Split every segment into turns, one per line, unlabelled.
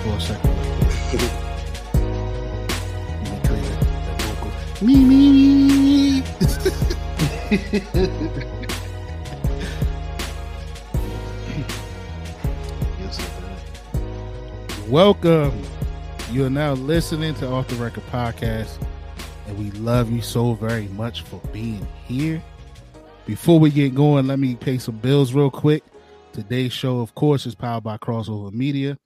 for a second. Me, me, me. Welcome. You are now listening to Off the Record Podcast, and we love you so very much for being here. Before we get going, let me pay some bills real quick. Today's show, of course, is powered by Crossover Media,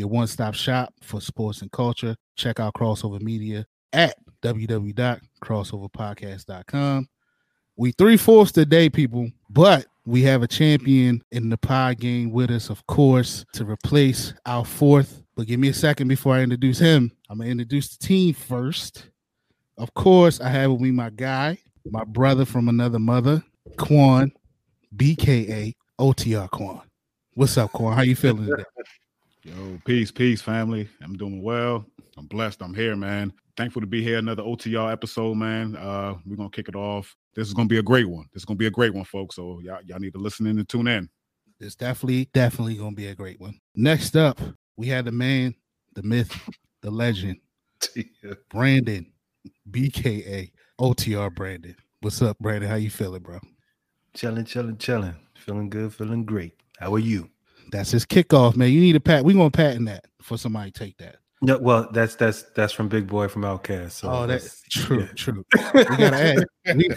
your one stop shop for sports and culture. Check out Crossover Media at www.crossoverpodcast.com. We three fourths today, people, but we have a champion in the pod game with us, of course, to replace our fourth. But give me a second before I introduce him. I'm gonna introduce the team first. Of course, I have with me my guy, my brother from another mother, Quan, BKA OTR Quan. What's up, Quan? How you feeling today?
Yo, peace, peace, family. I'm doing well. I'm blessed. I'm here, man. Thankful to be here. Another OTR episode, man. Uh, we're gonna kick it off. This is gonna be a great one. This is gonna be a great one, folks. So y'all, y'all need to listen in and tune in.
It's definitely, definitely gonna be a great one. Next up, we had the man, the myth, the legend, Brandon, BKA OTR Brandon. What's up, Brandon? How you feeling, bro?
Chilling, chilling, chilling. Feeling good, feeling great. How are you?
That's his kickoff, man. You need a pat. We're gonna patent that for somebody to take that.
No, well, that's that's that's from Big Boi from Outkast. So
oh, that's true, yeah. true. We gotta add we,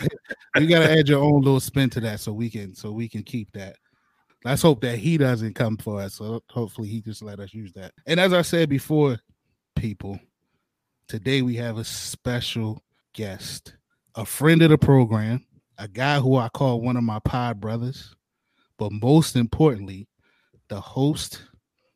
we, gotta add your own little spin to that so we can so we can keep that. Let's hope that he doesn't come for us. So hopefully he just let us use that. And as I said before, people, today we have a special guest, a friend of the program, a guy who I call one of my pod brothers, but most importantly, the host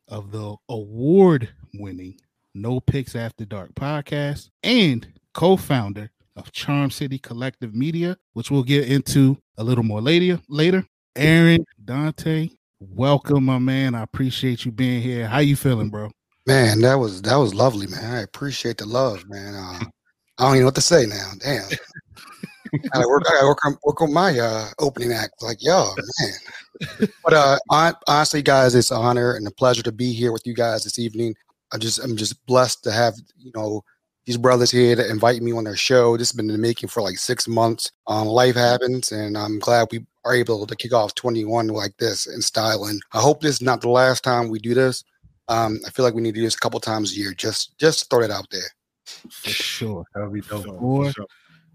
of the award winning No Pics After Dark podcast and co founder of Charm City Collective Media, which we'll get into a little more later. Later, Aaron Dante, welcome, my man. I appreciate you being here. How you feeling, bro?
Man, that was that was lovely, man. I appreciate the love, man. Uh, I don't even know what to say now. Damn. I work, I work on, work on my uh, opening act. Like, yo, man. But uh, honestly, guys, it's an honor and a pleasure to be here with you guys this evening. I just, I'm just blessed to have you know these brothers here to invite me on their show. This has been in the making for like six months. Um, life happens, and I'm glad we are able to kick off 21 like this in style. And I hope this is not the last time we do this. Um, I feel like we need to do this a couple times a year. Just, just throw it out there.
For sure.
That'll be dope. For sure.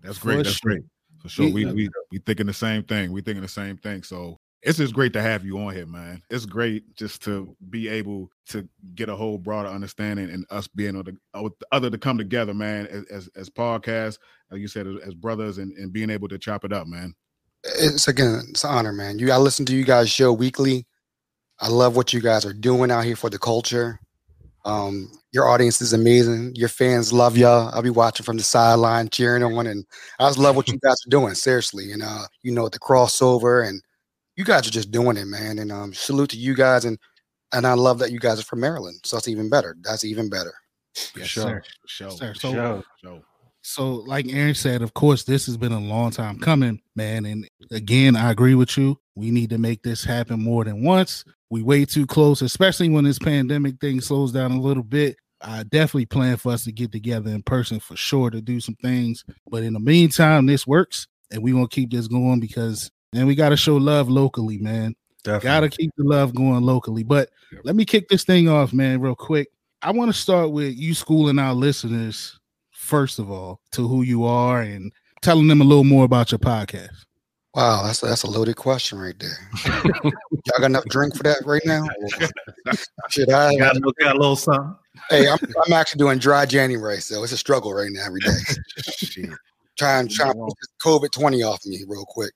That's great. That's great. For sure. We we we thinking the same thing. We thinking the same thing. So it's just great to have you on here, man. It's great just to be able to get a whole broader understanding and us being able to other to come together, man, as as, as podcasts, like you said, as, as brothers, and, and being able to chop it up, man.
It's again, it's an honor, man. You, I listen to you guys' show weekly. I love what you guys are doing out here for the culture. Um, your audience is amazing. Your fans love y'all. I'll be watching from the sideline, cheering on, and I just love what you guys are doing. Seriously, and uh, you know the crossover, and you guys are just doing it, man. And um, salute to you guys, and and I love that you guys are from Maryland, so that's even better. That's even better.
Yes, sure. sir. Sure. Sir. So, sure. so, like Aaron said, of course, this has been a long time coming, man. And again, I agree with you. We need to make this happen more than once we way too close, especially when this pandemic thing slows down a little bit. I definitely plan for us to get together in person for sure to do some things. But in the meantime, this works, and we gonna keep this going because and we got to show love locally, man. Got to keep the love going locally. But yep. let me kick this thing off, man, real quick. I want to start with you schooling our listeners first of all to who you are and telling them a little more about your podcast.
Wow, that's a, that's a loaded question right there. Y'all got enough drink for that right now?
Should I got, got a little something?
Hey, I'm, I'm actually doing dry January, so it's a struggle right now every day. trying trying to put COVID twenty off me real quick.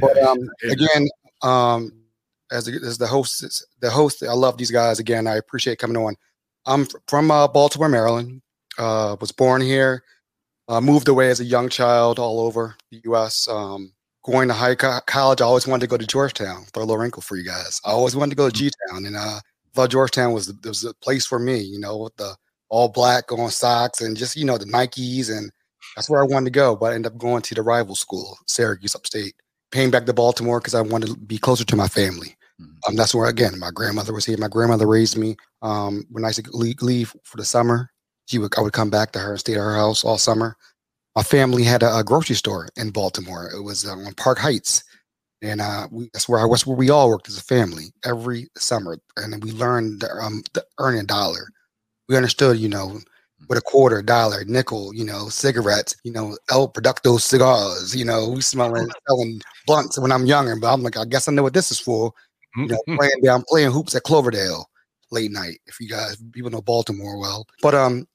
But um, again, um, as, as the host, the host, I love these guys. Again, I appreciate coming on. I'm from uh, Baltimore, Maryland. Uh, was born here. Uh, moved away as a young child all over the U.S. Um, going to high co- college, I always wanted to go to Georgetown. Throw a little wrinkle for you guys. I always wanted to go to G Town, and uh, thought Georgetown was the, was a place for me. You know, with the all black on socks and just you know the Nikes, and that's where I wanted to go. But I ended up going to the rival school, Syracuse, upstate. Paying back to Baltimore because I wanted to be closer to my family. Mm-hmm. Um, that's where again my grandmother was here. My grandmother raised me. Um, when I used to leave, leave for the summer, she would I would come back to her and stay at her house all summer. My family had a, a grocery store in Baltimore. It was um, on Park Heights, and uh, we, that's where I was. Where we all worked as a family every summer, and we learned um, to earn a dollar. We understood, you know, with a quarter, dollar, nickel, you know, cigarettes, you know, El Producto cigars, you know, we smelling selling blunts when I'm younger, but I'm like, I guess I know what this is for. You know, playing down playing hoops at Cloverdale late night, if you guys people know Baltimore well. But um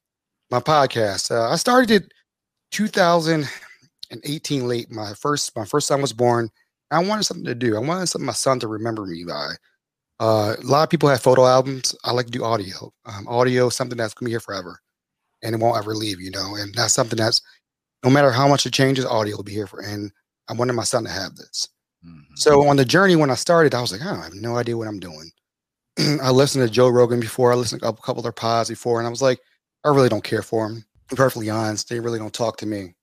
my podcast, uh, I started it 2018 late. My first my first son was born. I wanted something to do. I wanted something my son to remember me by. Uh, a lot of people have photo albums. I like to do audio. Um, audio, something that's gonna be here forever and it won't ever leave, you know. And that's something that's no matter how much it changes, audio will be here for. And I wanted my son to have this. Mm-hmm. So on the journey when I started, I was like, oh, I have no idea what I'm doing. I listened to Joe Rogan before. I listened to a couple of their pods before, and I was like, I really don't care for them. Perfectly honest. They really don't talk to me.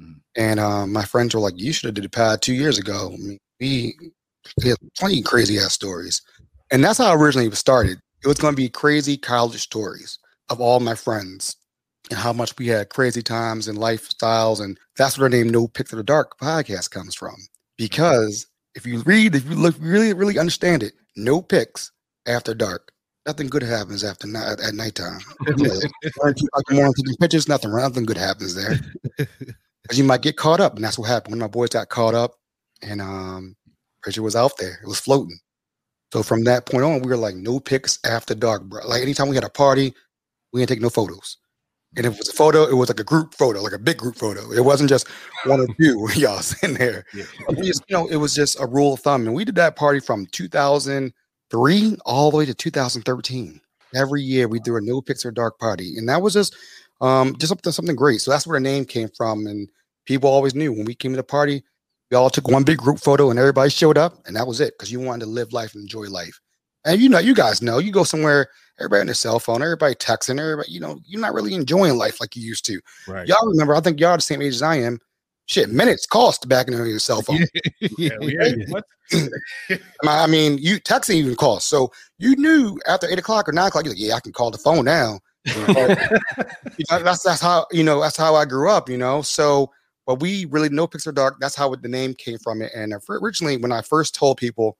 Mm-hmm. And um, my friends were like, you should have did a pod two years ago. I mean, we had plenty of crazy ass stories. And that's how I originally started. It was going to be crazy college stories of all my friends and how much we had crazy times and lifestyles. And that's where the name No Pics of the Dark podcast comes from. Because if you read, if you look really, really understand it, no pics after dark. Nothing good happens after night at nighttime. taking pictures, nothing, nothing good happens there. Because you might get caught up, and that's what happened. When my boys got caught up, and um, picture was out there, it was floating. So from that point on, we were like, no pics after dark, bro. Like anytime we had a party, we didn't take no photos. And if it was a photo, it was like a group photo, like a big group photo. It wasn't just one or two y'all sitting there. Yeah. Just, you know, it was just a rule of thumb. And we did that party from 2003 all the way to 2013. Every year we do a no picture dark party. And that was just um just something something great. So that's where the name came from. And people always knew when we came to the party, we all took one big group photo and everybody showed up, and that was it because you wanted to live life and enjoy life. And you know, you guys know, you go somewhere everybody on their cell phone, everybody texting, everybody, you know, you're not really enjoying life like you used to. Right. Y'all remember, I think y'all the same age as I am. Shit, minutes cost back in your cell phone. yeah, I mean, you texting even cost. So you knew after eight o'clock or nine o'clock, you're like, yeah, I can call the phone now. that's that's how you know that's how I grew up. You know, so but we really no picture dark. That's how the name came from it. And originally, when I first told people,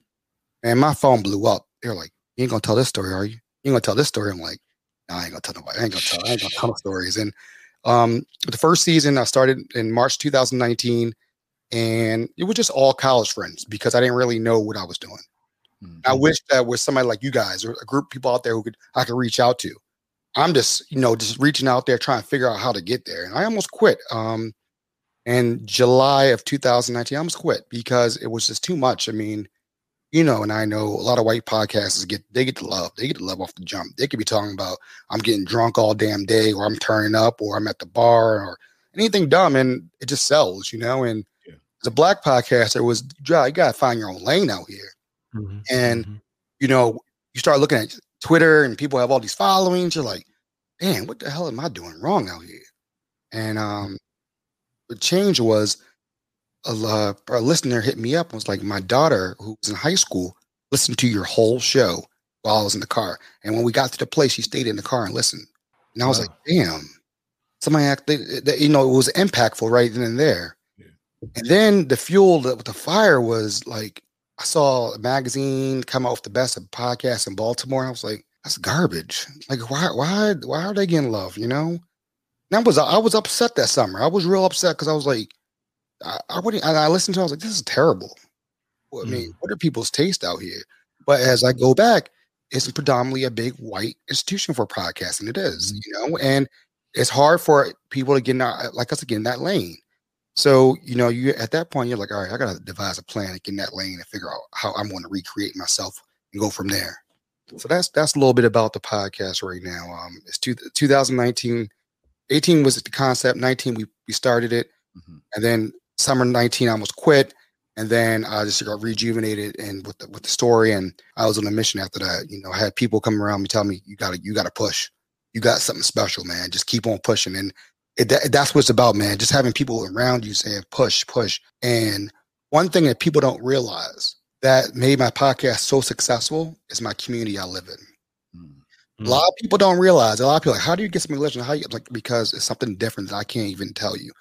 and my phone blew up. They're like, "You ain't gonna tell this story, are you?" you ain't gonna tell this story? I'm like, no, I ain't gonna tell nobody. I ain't gonna tell. I ain't gonna tell stories. And um, the first season I started in March 2019, and it was just all college friends because I didn't really know what I was doing. Mm-hmm. I wish that was somebody like you guys or a group of people out there who could I could reach out to. I'm just, you know, just reaching out there trying to figure out how to get there. And I almost quit. Um, in July of 2019, I almost quit because it was just too much. I mean, you know, and I know a lot of white podcasters get they get the love. They get the love off the jump. They could be talking about I'm getting drunk all damn day, or I'm turning up, or I'm at the bar, or anything dumb, and it just sells, you know. And yeah. as a black podcaster, was you gotta find your own lane out here. Mm-hmm. And mm-hmm. you know, you start looking at Twitter, and people have all these followings. You're like, man, what the hell am I doing wrong out here? And um, the change was a, a listener hit me up and was like, my daughter, who was in high school, listened to your whole show while I was in the car. And when we got to the place, she stayed in the car and listened. And I was wow. like, damn, somebody acted, you know, it was impactful right then and there. Yeah. And then the fuel with the fire was like, I saw a magazine come out with the best of podcasts in Baltimore. I was like, that's garbage. Like, why, why, why are they getting love? You know? And I was, I was upset that summer. I was real upset because I was like, I, I wouldn't. I listened to. It, I was like, this is terrible. Well, I mean, mm. what are people's taste out here? But as I go back, it's predominantly a big white institution for podcasting. It is, mm. you know, and it's hard for people to get in that, like us to get in that lane. So, you know, you at that point, you're like, all right, I got to devise a plan to get in that lane and figure out how I'm going to recreate myself and go from there. So that's that's a little bit about the podcast right now. Um, it's two, 2019, 18 was the concept, 19 we we started it, mm-hmm. and then summer 19, I almost quit. And then I just got rejuvenated and with the with the story. And I was on a mission after that. You know, I had people come around me tell me, you gotta, you gotta push. You got something special, man. Just keep on pushing. And it, that, that's what it's about, man. Just having people around you saying push, push. And one thing that people don't realize that made my podcast so successful is my community I live in. Mm-hmm. A lot of people don't realize. A lot of people like, how do you get something listening? How you like because it's something different that I can't even tell you.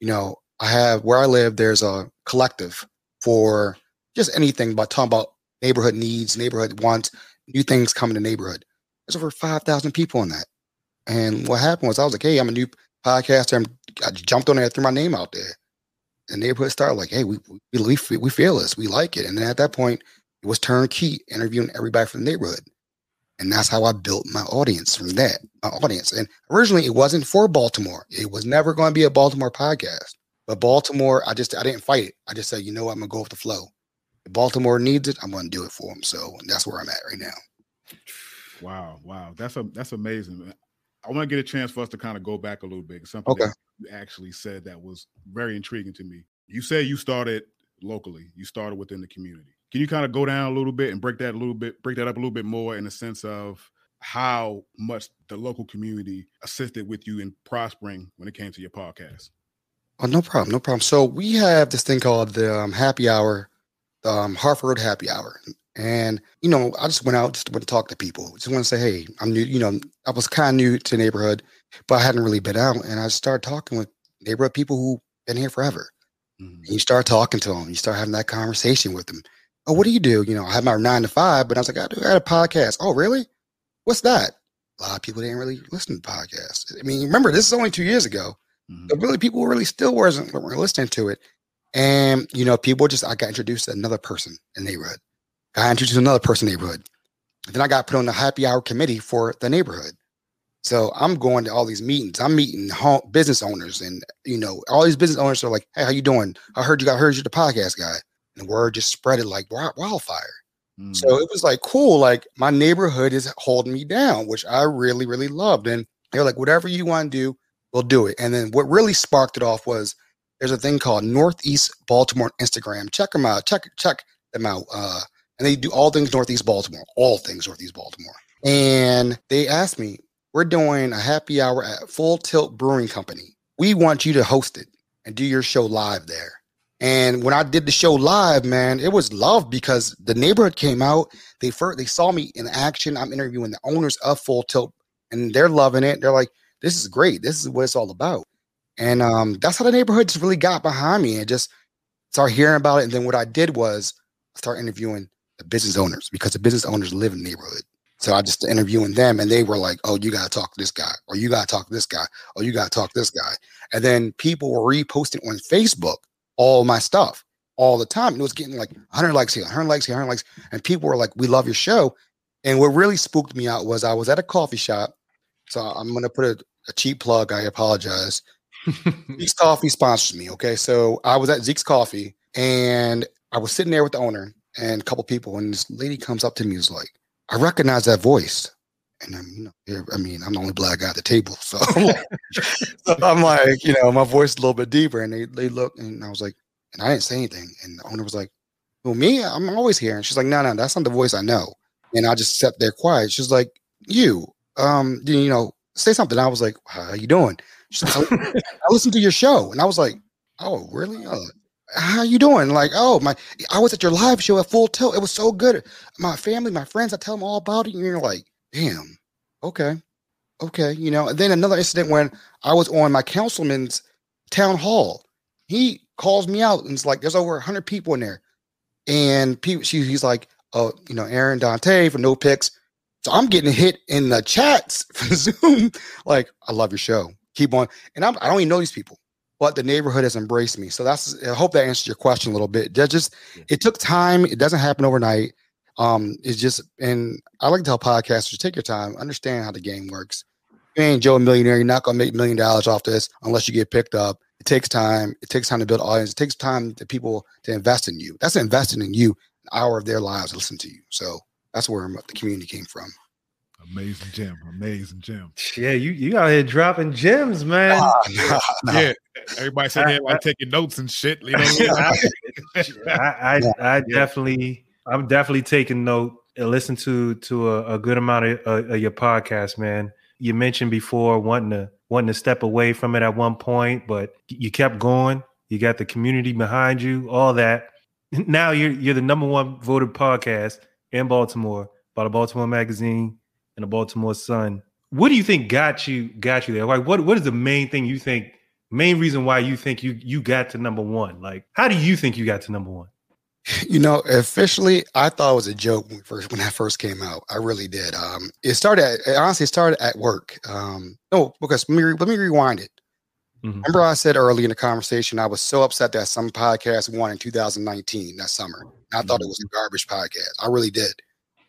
You know, I have where I live. There's a collective for just anything but talking about neighborhood needs, neighborhood wants, new things coming to neighborhood. There's over five thousand people in that. And what happened was I was like, hey, I'm a new podcaster. I'm, I jumped on there, threw my name out there. And neighborhood started like, hey, we we we, we feel this, we like it. And then at that point, it was turnkey, interviewing everybody from the neighborhood. And that's how I built my audience from that, my audience. And originally it wasn't for Baltimore. It was never going to be a Baltimore podcast. But Baltimore, I just I didn't fight it. I just said, you know what, I'm gonna go with the flow. If Baltimore needs it, I'm gonna do it for them. So that's where I'm at right now.
Wow, wow, that's a that's amazing. I want to get a chance for us to kind of go back a little bit. Something okay. you actually said that was very intriguing to me. You say you started locally. You started within the community. Can you kind of go down a little bit and break that a little bit, break that up a little bit more in the sense of how much the local community assisted with you in prospering when it came to your podcast?
Oh, no problem, no problem. So we have this thing called the um, Happy Hour, the um, Hartford Happy Hour, and you know, I just went out just went to talk to people. Just want to say, hey, I'm new. You know, I was kind of new to the neighborhood, but I hadn't really been out, and I started talking with neighborhood people who been here forever. Mm-hmm. And you start talking to them, you start having that conversation with them. Oh, what do you do? You know, I have my nine to five, but I was like, I do I got a podcast. Oh, really? What's that? A lot of people didn't really listen to podcasts. I mean, remember, this is only two years ago. Mm-hmm. But really, people really still wasn't weren't listening to it. And you know, people just I got introduced to another person in the neighborhood. I introduced to another person in the neighborhood. Then I got put on the happy hour committee for the neighborhood. So I'm going to all these meetings. I'm meeting home, business owners, and you know, all these business owners are like, "Hey, how you doing? I heard you got heard you're the podcast guy." And the word just spread it like wildfire. Mm. So it was like cool. Like my neighborhood is holding me down, which I really, really loved. And they're like, "Whatever you want to do, we'll do it. And then what really sparked it off was there's a thing called Northeast Baltimore Instagram. Check them out. Check check them out. Uh, and they do all things Northeast Baltimore, all things Northeast Baltimore. And they asked me, we're doing a happy hour at Full Tilt Brewing Company. We want you to host it and do your show live there. And when I did the show live, man, it was love because the neighborhood came out. They first they saw me in action. I'm interviewing the owners of Full Tilt, and they're loving it. They're like, this is great. This is what it's all about. And um, that's how the neighborhood just really got behind me and just started hearing about it. And then what I did was start interviewing the business owners because the business owners live in the neighborhood. So I just interviewing them and they were like, oh, you got to talk to this guy, or you got to talk to this guy, or you got to talk to this guy. And then people were reposting on Facebook all my stuff all the time. And it was getting like 100 likes here, 100 likes here, 100 likes. And people were like, we love your show. And what really spooked me out was I was at a coffee shop. So I'm going to put a, a cheap plug. I apologize. Zeke's Coffee sponsors me. Okay. So I was at Zeke's Coffee and I was sitting there with the owner and a couple people, and this lady comes up to me and is like, I recognize that voice. And I'm, you know, I mean, I'm the only black guy at the table. So, so I'm like, you know, my voice is a little bit deeper. And they, they look, and I was like, and I didn't say anything. And the owner was like, Well, me, I'm always here. And she's like, No, no, that's not the voice I know. And I just sat there quiet. She's like, You, um, you know, say something. I was like, How you doing? Like, I listened to your show, and I was like, "Oh, really? Uh, how you doing?" Like, "Oh, my, I was at your live show at Full Tilt. It was so good. My family, my friends, I tell them all about it." And you're like, "Damn, okay, okay." You know. And then another incident when I was on my councilman's town hall. He calls me out and it's like, "There's over hundred people in there," and people, she, he's like, "Oh, you know, Aaron Dante for no pics." So I'm getting hit in the chats from Zoom, like, I love your show keep on. And I'm, I don't even know these people, but the neighborhood has embraced me. So that's, I hope that answers your question a little bit. That just, it took time. It doesn't happen overnight. Um, it's just, and I like to tell podcasters, take your time, understand how the game works. You ain't Joe a millionaire. You're not going to make a million dollars off this unless you get picked up. It takes time. It takes time to build audience. It takes time to people to invest in you. That's investing in you, an hour of their lives to listen to you. So that's where the community came from.
Amazing gem, amazing gem.
Yeah, you you out here dropping gems, man. Nah,
nah, nah. Yeah, everybody said they like taking notes and shit. You know, I,
I, I, I definitely, I'm definitely taking note and listen to to a, a good amount of, uh, of, your podcast, man. You mentioned before wanting to wanting to step away from it at one point, but you kept going. You got the community behind you, all that. now you're you're the number one voted podcast in Baltimore by the Baltimore Magazine and the Baltimore Sun. What do you think got you got you there? Like what what is the main thing you think main reason why you think you you got to number one? Like how do you think you got to number one?
You know, officially, I thought it was a joke when first when that first came out. I really did. Um, it started at, honestly, it started at work. Um, no, because let me let me rewind it. Mm-hmm. Remember, I said early in the conversation, I was so upset that some podcast won in 2019 that summer. I mm-hmm. thought it was a garbage podcast. I really did.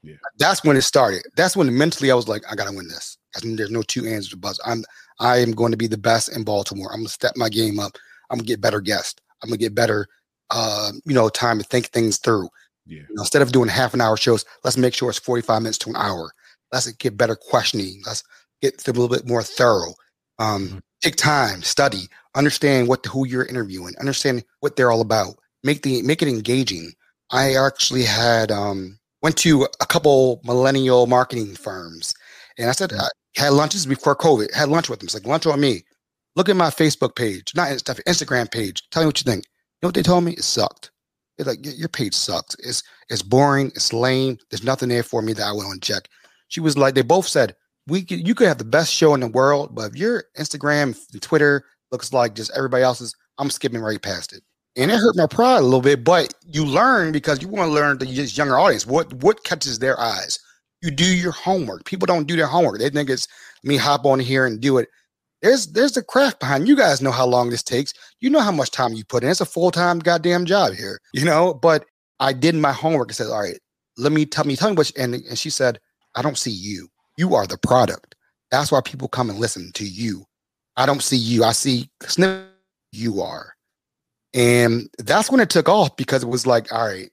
Yeah. That's when it started. That's when mentally I was like, I gotta win this. There's no two answers to buzz. I'm I am going to be the best in Baltimore. I'm gonna step my game up. I'm gonna get better guests. I'm gonna get better uh, you know, time to think things through. Yeah. You know, instead of doing half an hour shows, let's make sure it's 45 minutes to an hour. Let's get better questioning. Let's get a little bit more thorough. Um, mm-hmm. Take time, study, understand what who you're interviewing, understand what they're all about. Make the make it engaging. I actually had um, went to a couple millennial marketing firms, and I said mm-hmm. I had lunches before COVID. Had lunch with them. It's like lunch on me. Look at my Facebook page, not Instagram page. Tell me what you think You know what they told me? It sucked. They're like, your page sucks. It's it's boring. It's lame. There's nothing there for me that I want to check. She was like, they both said, we could, you could have the best show in the world, but if your Instagram and Twitter looks like just everybody else's, I'm skipping right past it. And it hurt my pride a little bit, but you learn because you want to learn the younger audience. What what catches their eyes? You do your homework. People don't do their homework. They think it's me hop on here and do it. There's there's the craft behind. You guys know how long this takes. You know how much time you put in. It's a full time goddamn job here, you know. But I did my homework and said, all right, let me tell me tell me what. And and she said, I don't see you. You are the product. That's why people come and listen to you. I don't see you. I see snip. You are, and that's when it took off because it was like, all right,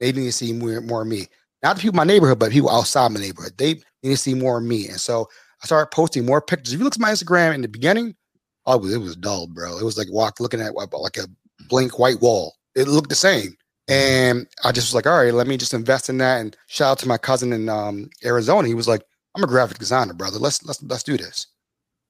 they need to see more, more of me. Not the people in my neighborhood, but people outside my neighborhood. They need to see more of me. And so I started posting more pictures. If you look at my Instagram in the beginning, oh, it was dull, bro. It was like walk looking at like a blank white wall. It looked the same. And I just was like, all right, let me just invest in that. And shout out to my cousin in um, Arizona. He was like, I'm a graphic designer, brother. Let's let's let's do this.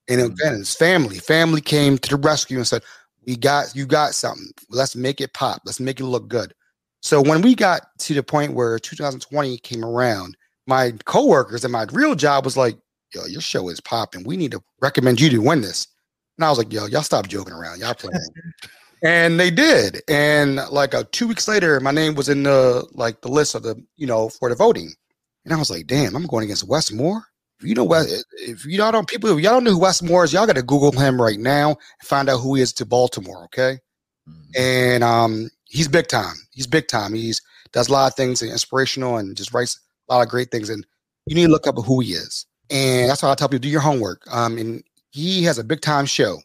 And mm-hmm. again, his family, family came to the rescue and said, "We got you got something. Let's make it pop. Let's make it look good." So when we got to the point where 2020 came around, my coworkers and my real job was like, yo, your show is popping. We need to recommend you to win this. And I was like, yo, y'all stop joking around. Y'all playing. and they did. And like uh, two weeks later, my name was in the like the list of the, you know, for the voting. And I was like, damn, I'm going against Wes Moore. If you know what if y'all don't people if y'all don't know who Wes Moore is, y'all gotta Google him right now and find out who he is to Baltimore, okay? Mm-hmm. And um he's big time. He's big time. He's does a lot of things and inspirational and just writes a lot of great things. And you need to look up who he is. And that's why I tell people do your homework. Um, and he has a big time show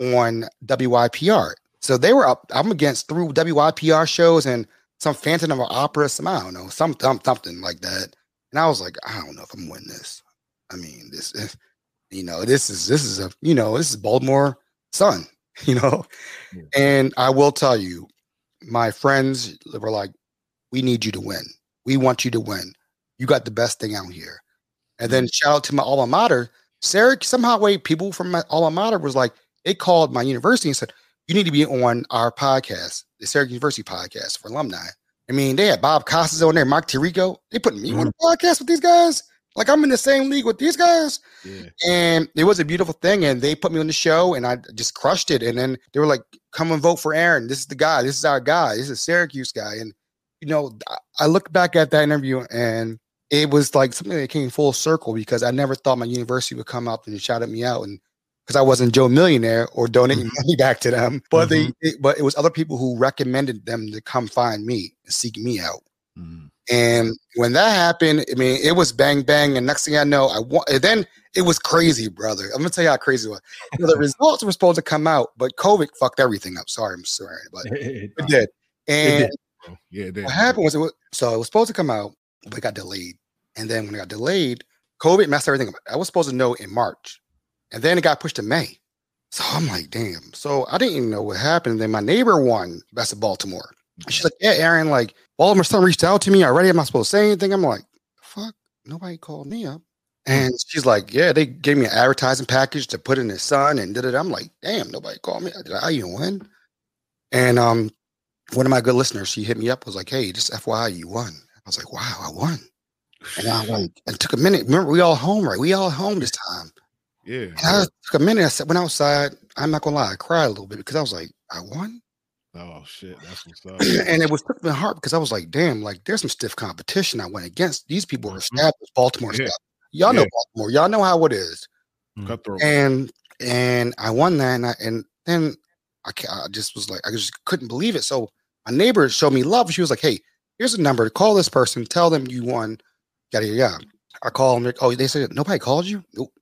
on WYPR. So they were up, I'm against through WYPR shows and some Phantom of an Opera, some, I don't know, some, some something like that. And I was like, I don't know if I'm winning this. I mean, this, is, you know, this is, this is a, you know, this is Baltimore Sun, you know? Yeah. And I will tell you, my friends were like, we need you to win. We want you to win. You got the best thing out here. And then mm. shout out to my alma mater. Sarah, somehow way people from my alma mater was like, they called my university and said, you need to be on our podcast, the Syracuse University podcast for alumni. I mean, they had Bob Costas on there, Mark Tirico. They put me mm-hmm. on a podcast with these guys. Like I'm in the same league with these guys. Yeah. And it was a beautiful thing. And they put me on the show and I just crushed it. And then they were like, come and vote for Aaron. This is the guy. This is our guy. This is a Syracuse guy. And, you know, I look back at that interview and it was like something that came full circle because I never thought my university would come up and shout at me out and because I wasn't Joe Millionaire or donating mm-hmm. money back to them, but mm-hmm. they, it, but it was other people who recommended them to come find me and seek me out. Mm-hmm. And when that happened, I mean, it was bang bang, and next thing I know, I want. Then it was crazy, brother. I'm gonna tell you how crazy it was. You know, the results were supposed to come out, but COVID fucked everything up. Sorry, I'm sorry, but it, it did. And it did. yeah, it did. what happened was, it was so it was supposed to come out, but it got delayed. And then when it got delayed, COVID messed everything up. I was supposed to know in March, and then it got pushed to May. So I'm like, damn. So I didn't even know what happened. Then my neighbor won Best of Baltimore. And she's like, yeah, Aaron, like Baltimore Sun reached out to me already. I'm not supposed to say anything. I'm like, fuck, nobody called me up. And she's like, yeah, they gave me an advertising package to put in the sun and did it. I'm like, damn, nobody called me. Did I even win? And um, one of my good listeners, she hit me up, was like, "Hey, just FYI, you won." I was like, "Wow, I won." And I like, it took a minute. Remember, we all home, right? We all home time.
Yeah.
And I took a minute. I said, went outside. I'm not gonna lie, I cried a little bit because I was like, I won.
Oh shit, that's what's up.
and it was took me heart because I was like, damn, like there's some stiff competition I went against. These people are mm-hmm. established, Baltimore yeah. Y'all yeah. know Baltimore. Y'all know how it is.
Mm. Cutthroat.
And and I won that, and I, and then I, I just was like, I just couldn't believe it. So my neighbor showed me love. She was like, hey, here's a number. To call this person. Tell them you won. Yada yada. I call them. Oh, they said nobody called you. Nope, nope.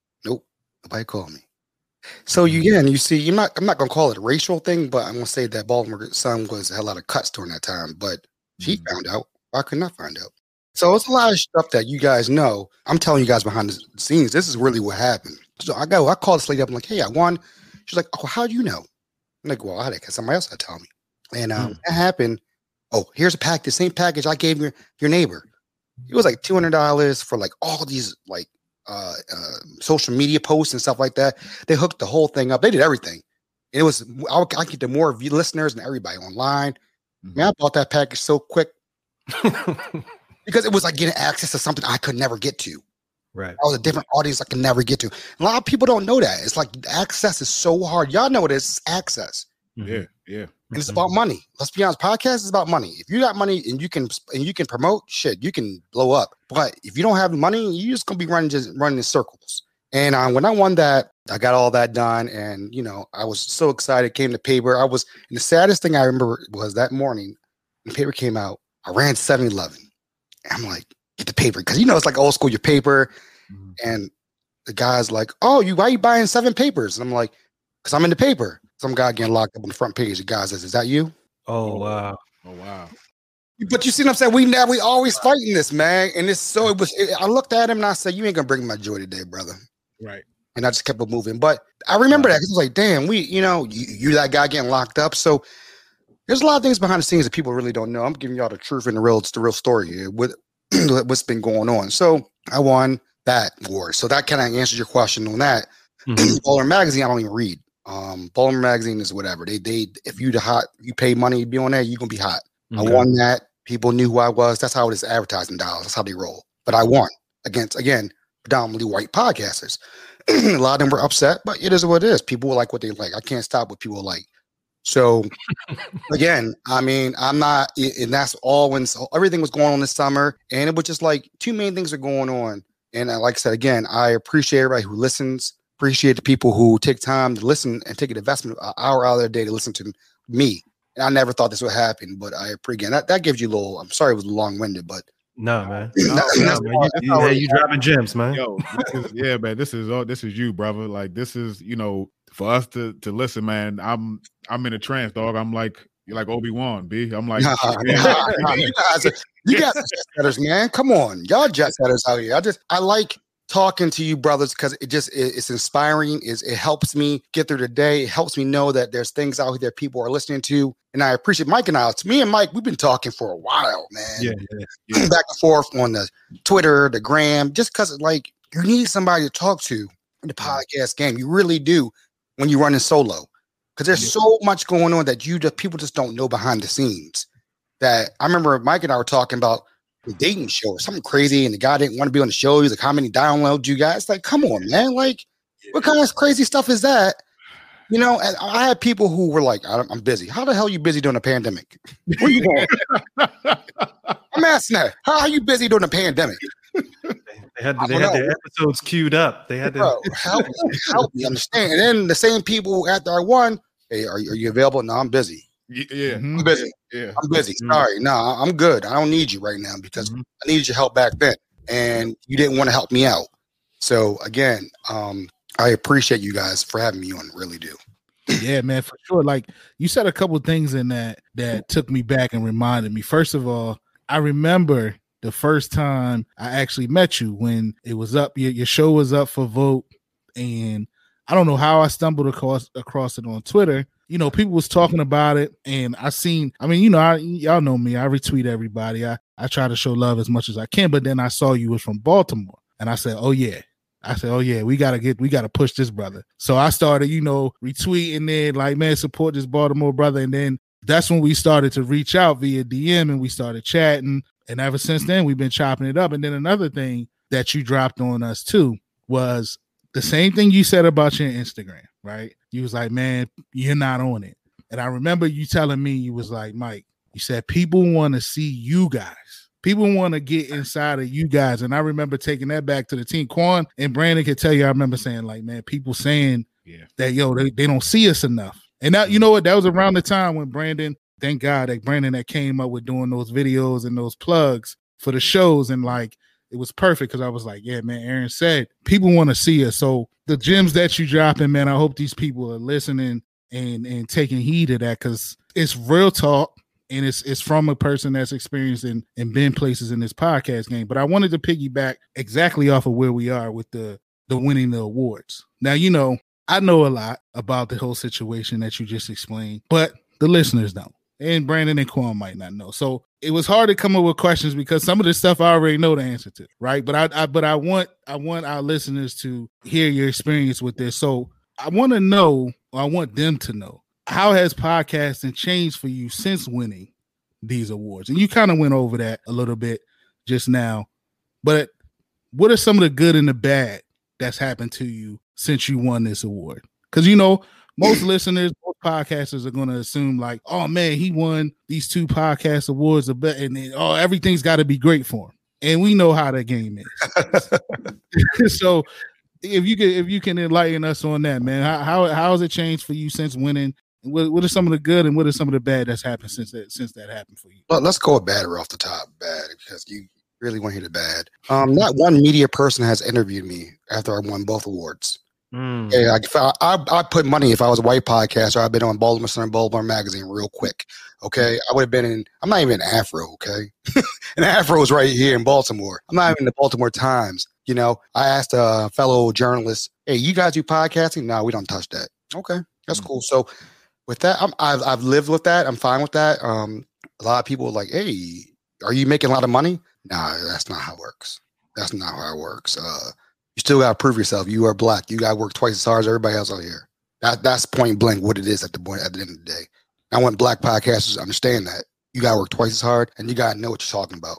Nobody called me. So you mm-hmm. again, you see, you're not. I'm not gonna call it a racial thing, but I'm gonna say that Baltimore Sun was had a lot of cuts during that time. But she mm-hmm. found out. I could not find out. So it's a lot of stuff that you guys know. I'm telling you guys behind the scenes. This is really what happened. So I go. I called this lady up. I'm like, hey, I won. She's like, oh, how do you know? I'm like, well, I had it because somebody else had told me. And um, mm. that happened. Oh, here's a pack. The same package I gave your your neighbor. It was like two hundred dollars for like all these like uh, uh, social media posts and stuff like that. They hooked the whole thing up. They did everything. it was I, I get the more listeners and everybody online. Mm-hmm. Man, I bought that package so quick because it was like getting access to something I could never get to.
Right.
All the different audience I could never get to. A lot of people don't know that. It's like access is so hard. Y'all know what it is access.
Mm-hmm. Yeah, yeah.
And it's about money. Let's be honest. Podcast is about money. If you got money and you can and you can promote shit, you can blow up. But if you don't have money, you're just gonna be running just running in circles. And uh, when I won that, I got all that done, and you know, I was so excited. Came to paper. I was. And the saddest thing I remember was that morning, when the paper came out. I ran 7-Eleven. I'm like, get the paper because you know it's like old school. Your paper, mm-hmm. and the guy's like, "Oh, you why are you buying seven papers?" And I'm like, "Cause I'm in the paper." Some guy getting locked up on the front page. The guy says, "Is that you?"
Oh wow!
Oh wow!
But you see what I'm saying? We now we always fighting this, man. And it's so it was. It, I looked at him and I said, "You ain't gonna bring my joy today, brother."
Right.
And I just kept it moving. But I remember right. that because I was like, "Damn, we, you know, you, you that guy getting locked up." So there's a lot of things behind the scenes that people really don't know. I'm giving y'all the truth and the real, it's the real story here with what's been going on. So I won that war. So that kind of answers your question on that. Mm-hmm. magazine, I don't even read. Um, Baltimore Magazine is whatever. They they if you the hot, you pay money to be on there, you're gonna be hot. Okay. I won that. People knew who I was. That's how it is advertising dollars. That's how they roll. But I won against again predominantly white podcasters. a lot of them were upset, but it is what it is. People like what they like. I can't stop what people like. So again, I mean, I'm not, and that's all when so everything was going on this summer, and it was just like two main things are going on. And uh, like I said, again, I appreciate everybody who listens appreciate the people who take time to listen and take an investment an hour out of their day to listen to me. And I never thought this would happen, but I appreciate that. That gives you a little. I'm sorry it was long winded, but
no man, no, no, man. You, you, you dropping gems, man. Yo,
is, yeah, man. This is oh, this is you, brother. Like this is you know for us to to listen, man. I'm I'm in a trance, dog. I'm like you're like Obi Wan, B. I'm like, nah,
nah, nah, you guys, are, you got jet setters, man. Come on, y'all jet setters out here. I just I like talking to you brothers because it just it's inspiring is it helps me get through the day. It helps me know that there's things out there people are listening to and i appreciate mike and i it's me and mike we've been talking for a while man.
Yeah, yeah, yeah.
back and forth on the twitter the gram just because like you need somebody to talk to in the mm-hmm. podcast game. You really do when you're running solo because there's yeah. so much going on that you just people just don't know behind the scenes. That i remember mike and i were talking about the dating show or something crazy, and the guy didn't want to be on the show. He's like, "How many downloads you guys?" Like, come on, man! Like, what kind of crazy stuff is that? You know, and I had people who were like, "I'm busy." How the hell are you busy during a pandemic? Where you going? I'm asking that. How are you busy during a pandemic?
They had, they had their episodes queued up. They had to Bro,
help, me, help me understand. And then the same people after I won, hey, are you, are you available? No, I'm busy.
Yeah,
I'm busy. Yeah, I'm busy. Mm-hmm. Sorry, no, I'm good. I don't need you right now because mm-hmm. I needed your help back then, and you didn't want to help me out. So again, um, I appreciate you guys for having me on. Really do.
yeah, man, for sure. Like you said a couple things in that that took me back and reminded me. First of all, I remember the first time I actually met you when it was up. Your, your show was up for vote, and I don't know how I stumbled across across it on Twitter you know, people was talking about it, and I seen. I mean, you know, I, y'all know me. I retweet everybody. I I try to show love as much as I can. But then I saw you was from Baltimore, and I said, oh yeah. I said, "Oh yeah, we gotta get, we gotta push this brother." So I started, you know, retweeting it, like, man, support this Baltimore brother. And then that's when we started to reach out via DM and we started chatting. And ever since then, we've been chopping it up. And then another thing that you dropped on us too was the same thing you said about your Instagram, right? You was like, man, you're not on it. And I remember you telling me, you was like, Mike, you said people want to see you guys. People want to get inside of you guys. And I remember taking that back to the team. Quan and Brandon could tell you, I remember saying, like, man, people saying yeah. that, yo, they, they don't see us enough. And that, you mm. know what? That was around the time when Brandon, thank God that Brandon that came up with doing those videos and those plugs for the shows. And like, it was perfect because I was like, yeah, man, Aaron said people want to see us. So the gems that you dropping, man, I hope these people are listening and and taking heed of that because it's real talk and it's it's from a person that's experienced and, and been places in this podcast game. But I wanted to piggyback exactly off of where we are with the the winning the awards. Now, you know, I know a lot about the whole situation that you just explained, but the listeners don't. And Brandon and Quan might not know. So it was hard to come up with questions because some of the stuff I already know the answer to, right? But I, I but I want I want our listeners to hear your experience with this. So I want to know, I want them to know, how has podcasting changed for you since winning these awards? And you kind of went over that a little bit just now, but what are some of the good and the bad that's happened to you since you won this award? Because you know, most listeners, podcasters are going to assume like, oh man, he won these two podcast awards, and then, oh everything's got to be great for him. And we know how the game is. so if you can if you can enlighten us on that, man, how how, how has it changed for you since winning? What, what are some of the good and what are some of the bad that's happened since that since that happened for you?
Well, let's call go bad or off the top. Bad because you really want to hear the bad. Um, not one media person has interviewed me after I won both awards. Mm. Yeah, like I, I, I put money if I was a white podcaster, I'd been on Baltimore Sun and Baltimore Magazine real quick. Okay, I would have been in. I'm not even Afro. Okay, and Afro is right here in Baltimore. I'm not even the Baltimore Times. You know, I asked a fellow journalist, "Hey, you guys do podcasting? No, we don't touch that." Okay, that's mm. cool. So with that, I'm, I've I've lived with that. I'm fine with that. Um, a lot of people are like, "Hey, are you making a lot of money?" Nah, that's not how it works. That's not how it works. Uh, you still got to prove yourself. You are black. You got to work twice as hard as everybody else out here. That that's point blank what it is at the point at the end of the day. I want black podcasters understand that you got to work twice as hard and you got to know what you're talking about.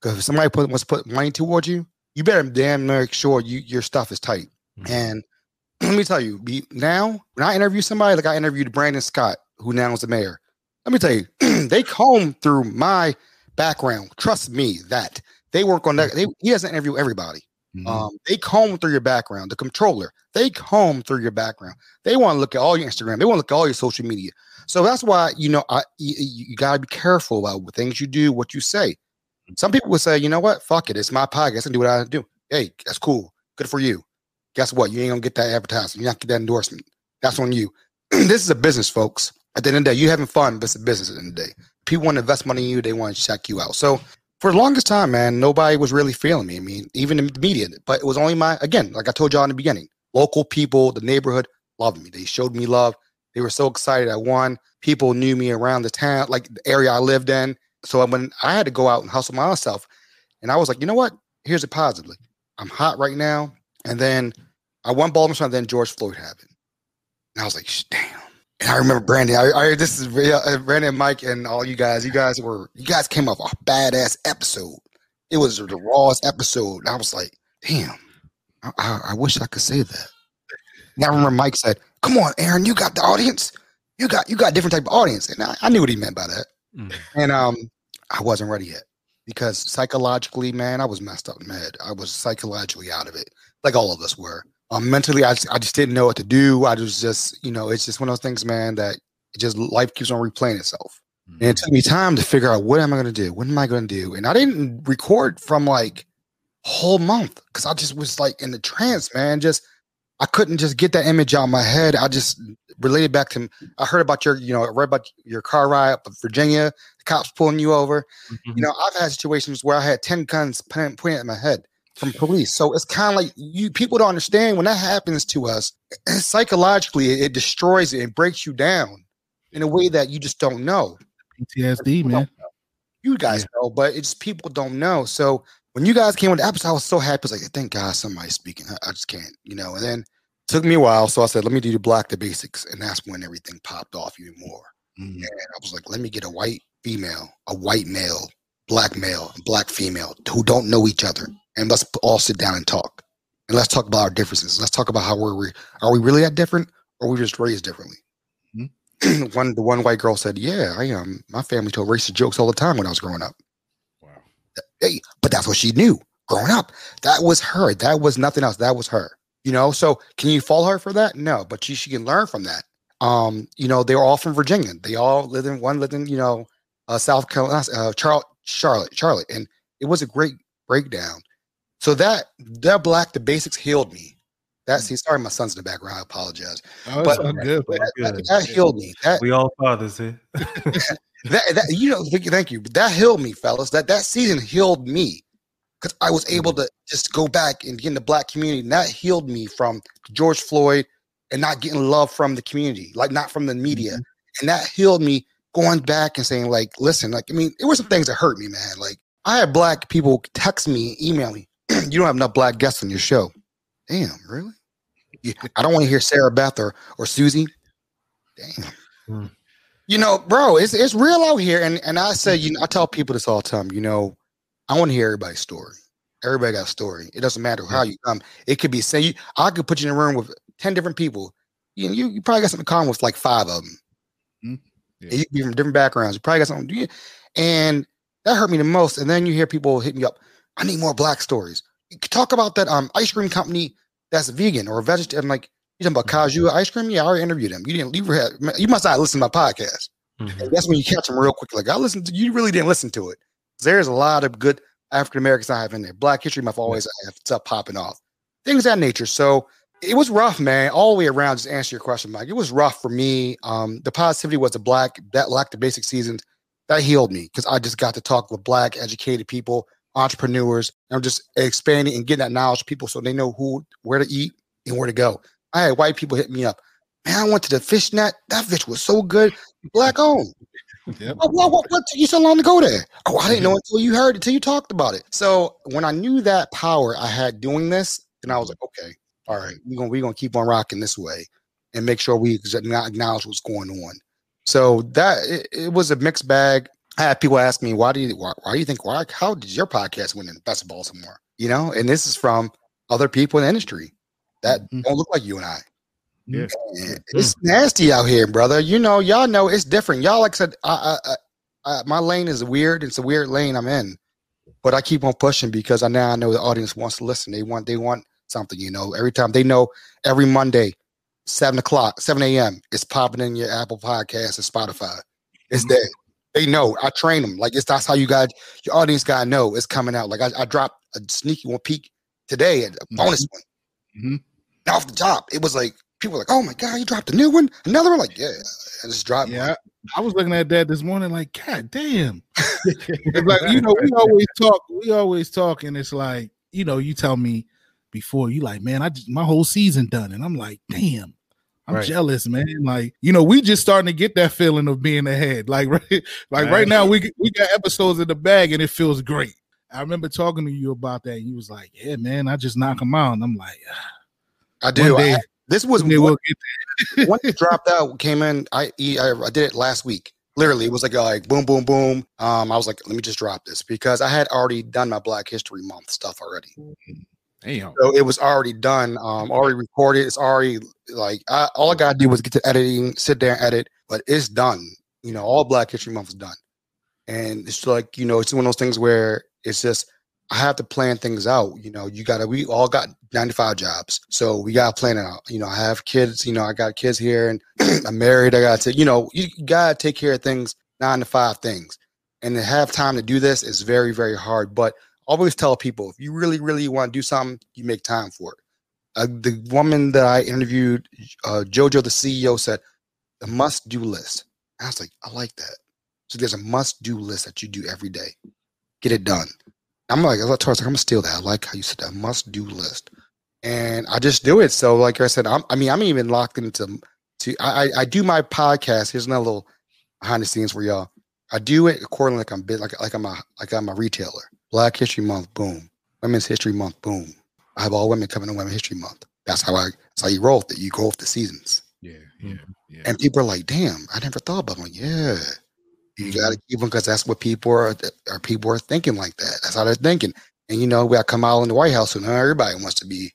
Because if somebody put, wants to put money towards you, you better damn make sure you your stuff is tight. Mm-hmm. And let me tell you, be, now when I interview somebody, like I interviewed Brandon Scott, who now is the mayor. Let me tell you, they comb through my background. Trust me that they work on that. They, he doesn't interview everybody. Mm-hmm. Um, they comb through your background. The controller, they comb through your background. They want to look at all your Instagram. They want to look at all your social media. So that's why you know I, you, you got to be careful about things you do, what you say. Some people would say, you know what, fuck it, it's my podcast. I do what I do. Hey, that's cool. Good for you. Guess what? You ain't gonna get that advertisement. You're not get that endorsement. That's on you. this is a business, folks. At the end of the day, you having fun, but it's a business at the end of the day. People want to invest money in you, they want to check you out. So for the longest time, man, nobody was really feeling me. I mean, even the media, but it was only my, again, like I told y'all in the beginning, local people, the neighborhood loved me. They showed me love. They were so excited I won. People knew me around the town, like the area I lived in. So when I had to go out and hustle myself, and I was like, you know what? Here's it positively. I'm hot right now. And then I won Baltimore, and then George Floyd happened. And I was like, damn. And I remember Brandon. I, I this is real, uh, Brandon, Mike, and all you guys. You guys were you guys came off a badass episode. It was the rawest episode. And I was like, damn. I, I, I wish I could say that. And I remember Mike said, "Come on, Aaron, you got the audience. You got you got different type of audience." And I, I knew what he meant by that. Mm. And um, I wasn't ready yet because psychologically, man, I was messed up in my head. I was psychologically out of it, like all of us were um, mentally, I just, I just didn't know what to do. I was just, you know, it's just one of those things, man, that it just life keeps on replaying itself. Mm-hmm. And it took me time to figure out what am I going to do? What am I going to do? And I didn't record from like whole month because I just was like in the trance, man. Just I couldn't just get that image out of my head. I just related back to I heard about your, you know, I read about your car ride up in Virginia, the cops pulling you over. Mm-hmm. You know, I've had situations where I had 10 guns pointed at my head from police. So it's kind of like you people don't understand when that happens to us, psychologically, it, it destroys it and breaks you down in a way that you just don't know.
PTSD, man.
Know. You guys yeah. know, but it's people don't know. So when you guys came with the episode, I was so happy. I was like, thank God somebody's speaking. I, I just can't, you know. And then took me a while. So I said, let me do the black the basics. And that's when everything popped off even more. Mm-hmm. And I was like, let me get a white female, a white male, black male, black female who don't know each other, and let's all sit down and talk. And let's talk about our differences. Let's talk about how we're we are we really that different, or we just raised differently. Mm-hmm. one the one white girl said, "Yeah, I am. Um, my family told racist jokes all the time when I was growing up." Wow. Hey, but that's what she knew growing up. That was her. That was nothing else. That was her. You know. So can you follow her for that? No, but she she can learn from that. Um, you know, they were all from Virginia. They all lived in one lived in you know, uh, South Carolina, uh, Charlotte, Charlotte, Charlotte, and it was a great breakdown. So that that black the basics healed me. That mm. see, sorry, my son's in the background. I apologize.
Oh, but, good,
but that, that, that, healed me. That,
we all fathers, eh?
that, that you know, thank you, thank you. That healed me, fellas. That that season healed me because I was able mm. to just go back and get in the black community. And that healed me from George Floyd and not getting love from the community, like not from the media. Mm-hmm. And that healed me going back and saying, like, listen, like, I mean, it were some things that hurt me, man. Like, I had black people text me, email me, you don't have enough black guests on your show. Damn, really? I don't want to hear Sarah Beth or, or Susie. Damn. Hmm. You know, bro, it's it's real out here. And and I say, you know, I tell people this all the time, you know, I want to hear everybody's story. Everybody got a story. It doesn't matter how you come. It could be say you I could put you in a room with 10 different people. You know, you, you probably got something in common with like five of them. Mm-hmm. Yeah. You be from different backgrounds. You probably got something. And that hurt me the most. And then you hear people hit me up. I need more black stories. Talk about that um ice cream company that's vegan or vegetarian. Like you talking about mm-hmm. Ice cream? Yeah, I already interviewed them. You didn't. You, had, you must not listen to my podcast. Mm-hmm. That's when you catch them real quick. Like I listened to you. Really didn't listen to it. There's a lot of good African Americans I have in there. Black History Month always have stuff popping off. Things that nature. So it was rough, man, all the way around. Just answer your question, Mike. It was rough for me. Um, the positivity was the black that lacked the basic seasons that healed me because I just got to talk with black educated people, entrepreneurs, and I'm just expanding and getting that knowledge to people so they know who where to eat and where to go. I had white people hit me up. Man, I went to the fish net. That fish was so good. Black owned. Yep. Oh, what, what, what took you so long to go there? Oh, I didn't mm-hmm. know until you heard it, until you talked about it. So when I knew that power I had doing this, then I was like, okay, all right, we're gonna we're gonna keep on rocking this way and make sure we acknowledge what's going on. So that it, it was a mixed bag. I had people ask me, why do you why, why do you think why how did your podcast win in Best of Baltimore? You know, and this is from other people in the industry that mm-hmm. don't look like you and I. Yeah. It's nasty out here, brother. You know, y'all know it's different. Y'all, like I said, I, I, I, my lane is weird. It's a weird lane I'm in, but I keep on pushing because I now I know the audience wants to listen. They want they want something. You know, every time they know every Monday, seven o'clock, seven a.m. It's popping in your Apple Podcast and Spotify. It's mm-hmm. there. They know. I train them. Like it's that's how you got your audience got to know it's coming out. Like I, I dropped a sneaky one peek today, and a mm-hmm. bonus one. Mm-hmm. Off the top, it was like people were like, "Oh my god, you dropped a new one, another one!" Like, yeah, I just dropped.
Yeah, one. I was looking at that this morning, like, God damn! like you know, we always talk, we always talk, and it's like, you know, you tell me before, you like, man, I just my whole season done, and I'm like, damn. I'm right. jealous, man. Like, you know, we just starting to get that feeling of being ahead. Like, right, like right, right now, we we got episodes in the bag, and it feels great. I remember talking to you about that. And you was like, "Yeah, man, I just knock them out." And I'm like,
ah. "I do." Day, I, this was one, when it dropped out, came in. I, I I did it last week. Literally, it was like a, like boom, boom, boom. Um, I was like, "Let me just drop this" because I had already done my Black History Month stuff already. Mm-hmm. Damn. So it was already done, um, already recorded. It's already like I, all I gotta do was get to editing, sit there and edit, but it's done. You know, all Black History Month is done, and it's like you know, it's one of those things where it's just I have to plan things out. You know, you gotta. We all got ninety five jobs, so we gotta plan it out. You know, I have kids. You know, I got kids here, and I'm married. I got to. You know, you gotta take care of things nine to five things, and to have time to do this is very very hard, but always tell people if you really, really want to do something, you make time for it. Uh, the woman that I interviewed, uh, JoJo, the CEO, said the must do list. I was like, I like that. So there's a must do list that you do every day. Get it done. I'm like, I told her, I'm gonna steal that. I like how you said that must do list, and I just do it. So, like I said, I'm, I mean, I'm even locked into. To I, I do my podcast. Here's another little behind the scenes for y'all. I do it according like I'm bit like like I'm a like I'm a retailer. Black History Month, boom. Women's History Month, boom. I have all women coming to Women's History Month. That's how I that's how you roll it. You go off the seasons.
Yeah, yeah, yeah.
And people are like, "Damn, I never thought about." It. Like, yeah, you got to keep them because that's what people are. Are people are thinking like that? That's how they're thinking. And you know, we got come out in the White House, and everybody wants to be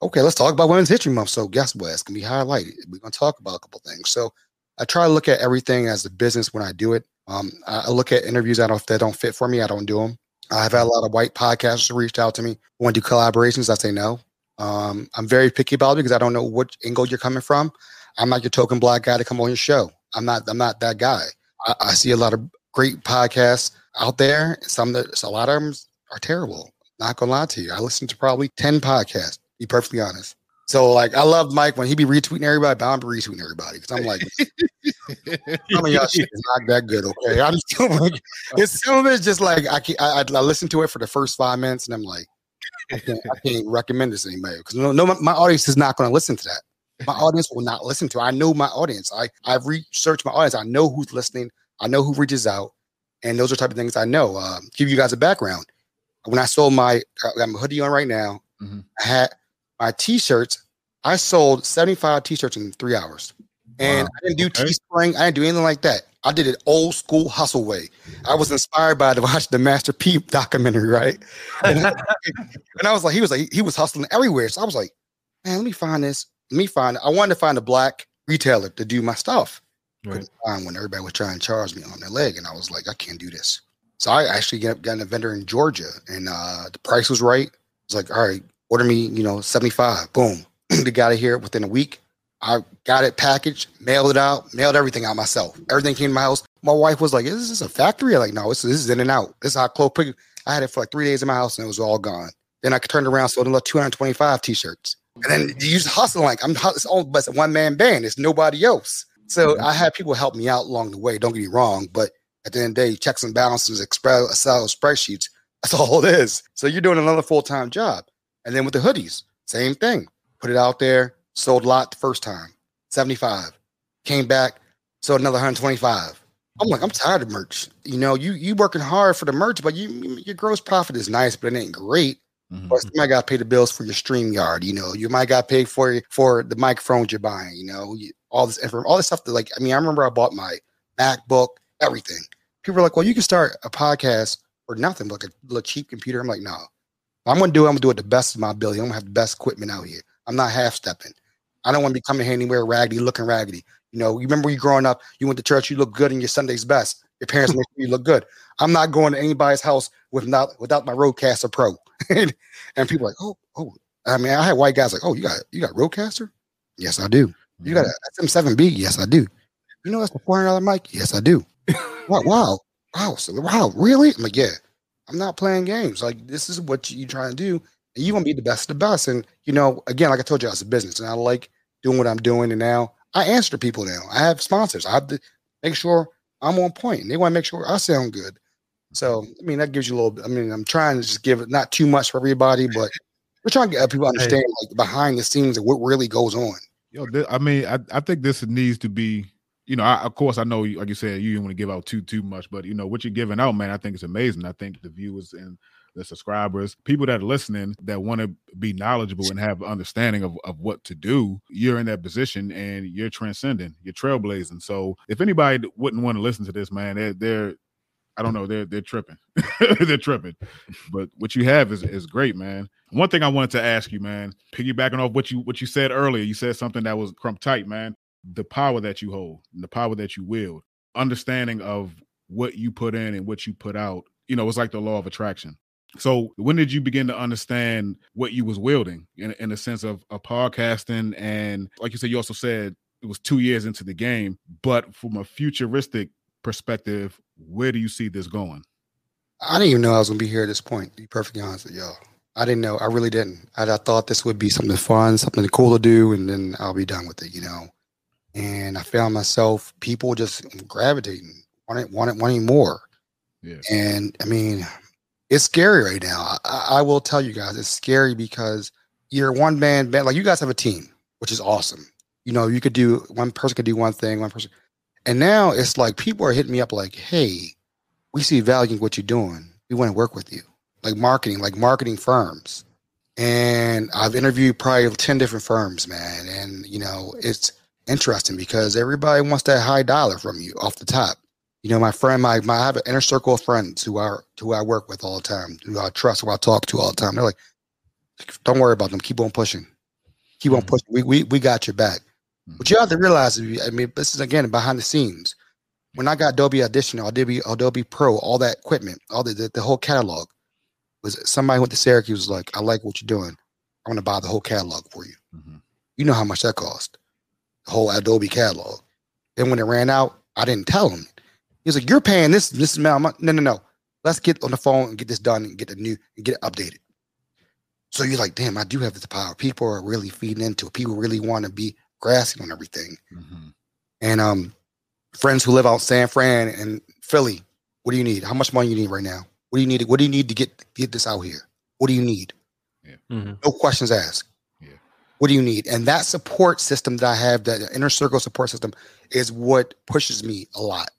okay. Let's talk about Women's History Month. So guess what? It's gonna be highlighted. We're gonna talk about a couple things. So I try to look at everything as a business when I do it. Um, I look at interviews that don't that don't fit for me. I don't do them. I've had a lot of white podcasters reached out to me want to do collaborations. I say no. Um, I'm very picky about it because I don't know what angle you're coming from. I'm not your token black guy to come on your show. I'm not. I'm not that guy. I, I see a lot of great podcasts out there. Some that a lot of them are terrible. Not gonna lie to you. I listen to probably ten podcasts. Be perfectly honest. So like, I love Mike when he be retweeting everybody, but I'm retweeting everybody because I'm like, some of y'all shit is not that good. Okay, I'm just like, it's some of it's just like I, can, I I listen to it for the first five minutes and I'm like, I can't, I can't recommend this anybody because no, no, my, my audience is not going to listen to that. My audience will not listen to. It. I know my audience. I I've researched my audience. I know who's listening. I know who reaches out, and those are type of things I know. Uh, give you guys a background. When I sold my, I got my hoodie on right now. Mm-hmm. I had my t-shirts. I sold 75 t-shirts in three hours. And wow. I didn't do okay. Teespring. I didn't do anything like that. I did it old school hustle way. I was inspired by to watch the Master P documentary, right? And, and I was like, he was like, he was hustling everywhere. So I was like, man, let me find this. Let me find it. I wanted to find a black retailer to do my stuff. Right. Time when everybody was trying to charge me on their leg, and I was like, I can't do this. So I actually got, got a vendor in Georgia, and uh, the price was right. It's like, all right, order me, you know, 75. Boom. they got it here within a week. I got it packaged, mailed it out, mailed everything out myself. Everything came to my house. My wife was like, "Is this a factory?" I'm like, no, this, this is in and out. This is how close. I had it for like three days in my house, and it was all gone. Then I turned around, sold another 225 t-shirts, and then you just hustle like I'm. It's all but it's a one man band. It's nobody else. So mm-hmm. I had people help me out along the way. Don't get me wrong, but at the end of the day, checks and balances, Excel spreadsheets. That's all it is. So you're doing another full time job. And then with the hoodies, same thing. Put it out there, sold a lot the first time, 75. Came back, sold another 125. I'm like, I'm tired of merch. You know, you you working hard for the merch, but you your gross profit is nice, but it ain't great. Mm-hmm. Might got to pay the bills for your StreamYard. You know, you might got to pay for for the microphones you're buying. You know, you, all this all this stuff. That like, I mean, I remember I bought my MacBook, everything. People are like, well, you can start a podcast for nothing, like a little cheap computer. I'm like, no, I'm gonna do it. I'm gonna do it the best of my ability. I'm gonna have the best equipment out here. I'm not half stepping. I don't want to be coming here anywhere raggedy, looking raggedy. You know, you remember you growing up, you went to church, you look good in your Sunday's best. Your parents make sure you look good. I'm not going to anybody's house without without my RODECaster Pro. and, and people like, oh, oh. I mean, I had white guys like, oh, you got you got RODECaster? Yes, I do. You got a SM7B? Yes, I do. You know that's the $400 mic? Yes, I do. wow, wow, wow, so, wow, really? I'm like, yeah. I'm not playing games. Like this is what you trying to do, and you gonna be the best of the best. And you know, again, like I told you, I was a business, and I like doing what I'm doing. And now I answer to people. Now I have sponsors. I have to make sure I'm on point, and they want to make sure I sound good. So I mean, that gives you a little. I mean, I'm trying to just give it not too much for everybody, but we're trying to get people to understand like behind the scenes of what really goes on.
Yo, I mean, I, I think this needs to be you know, I, of course, I know, like you said, you don't want to give out too too much, but you know what you're giving out, man. I think it's amazing. I think the viewers and the subscribers, people that are listening that want to be knowledgeable and have understanding of, of what to do, you're in that position and you're transcending, you're trailblazing. So if anybody wouldn't want to listen to this, man, they're, they're I don't know, they're they're tripping. they're tripping. But what you have is is great, man. One thing I wanted to ask you, man, piggybacking off what you what you said earlier, you said something that was crump tight, man the power that you hold and the power that you wield, understanding of what you put in and what you put out, you know, it's like the law of attraction. So when did you begin to understand what you was wielding in, in the sense of, of podcasting? And like you said, you also said it was two years into the game, but from a futuristic perspective, where do you see this going?
I didn't even know I was gonna be here at this point, to be perfectly honest with y'all. I didn't know. I really didn't. I, I thought this would be something fun, something cool to do, and then I'll be done with it, you know and I found myself people just gravitating, wanting, wanting, wanting more. Yeah. And I mean, it's scary right now. I, I, will tell you guys, it's scary because you're one band band. Like you guys have a team, which is awesome. You know, you could do one person could do one thing, one person, and now it's like people are hitting me up like, "Hey, we see value in what you're doing. We want to work with you." Like marketing, like marketing firms. And I've interviewed probably ten different firms, man. And you know, it's interesting because everybody wants that high dollar from you off the top. You know, my friend, my, my I have an inner circle of friends who are who I work with all the time, who I trust, who I talk to all the time. They're like, don't worry about them. Keep on pushing. Keep on mm-hmm. pushing. We we we got your back. Mm-hmm. But you have to realize, I mean, this is again behind the scenes. When I got Adobe Audition, Adobe Adobe Pro, all that equipment, all the the, the whole catalog, was somebody went to Syracuse was like, I like what you're doing. I want to buy the whole catalog for you. Mm-hmm. You know how much that cost, whole Adobe catalog. Then when it ran out, I didn't tell him. He was like, "You're paying this this amount." No, no, no. Let's get on the phone and get this done and get the new and get it updated. So you're like, damn, I do have the power. People are really feeding into it. People really want to be grasping on everything. Mm-hmm. And um, friends who live out San Fran and Philly, what do you need? How much money you need right now? What do you need? What do you need to get get this out here? What do you need? Yeah. Mm-hmm. No questions asked. What do you need? And that support system that I have, that inner circle support system, is what pushes me a lot.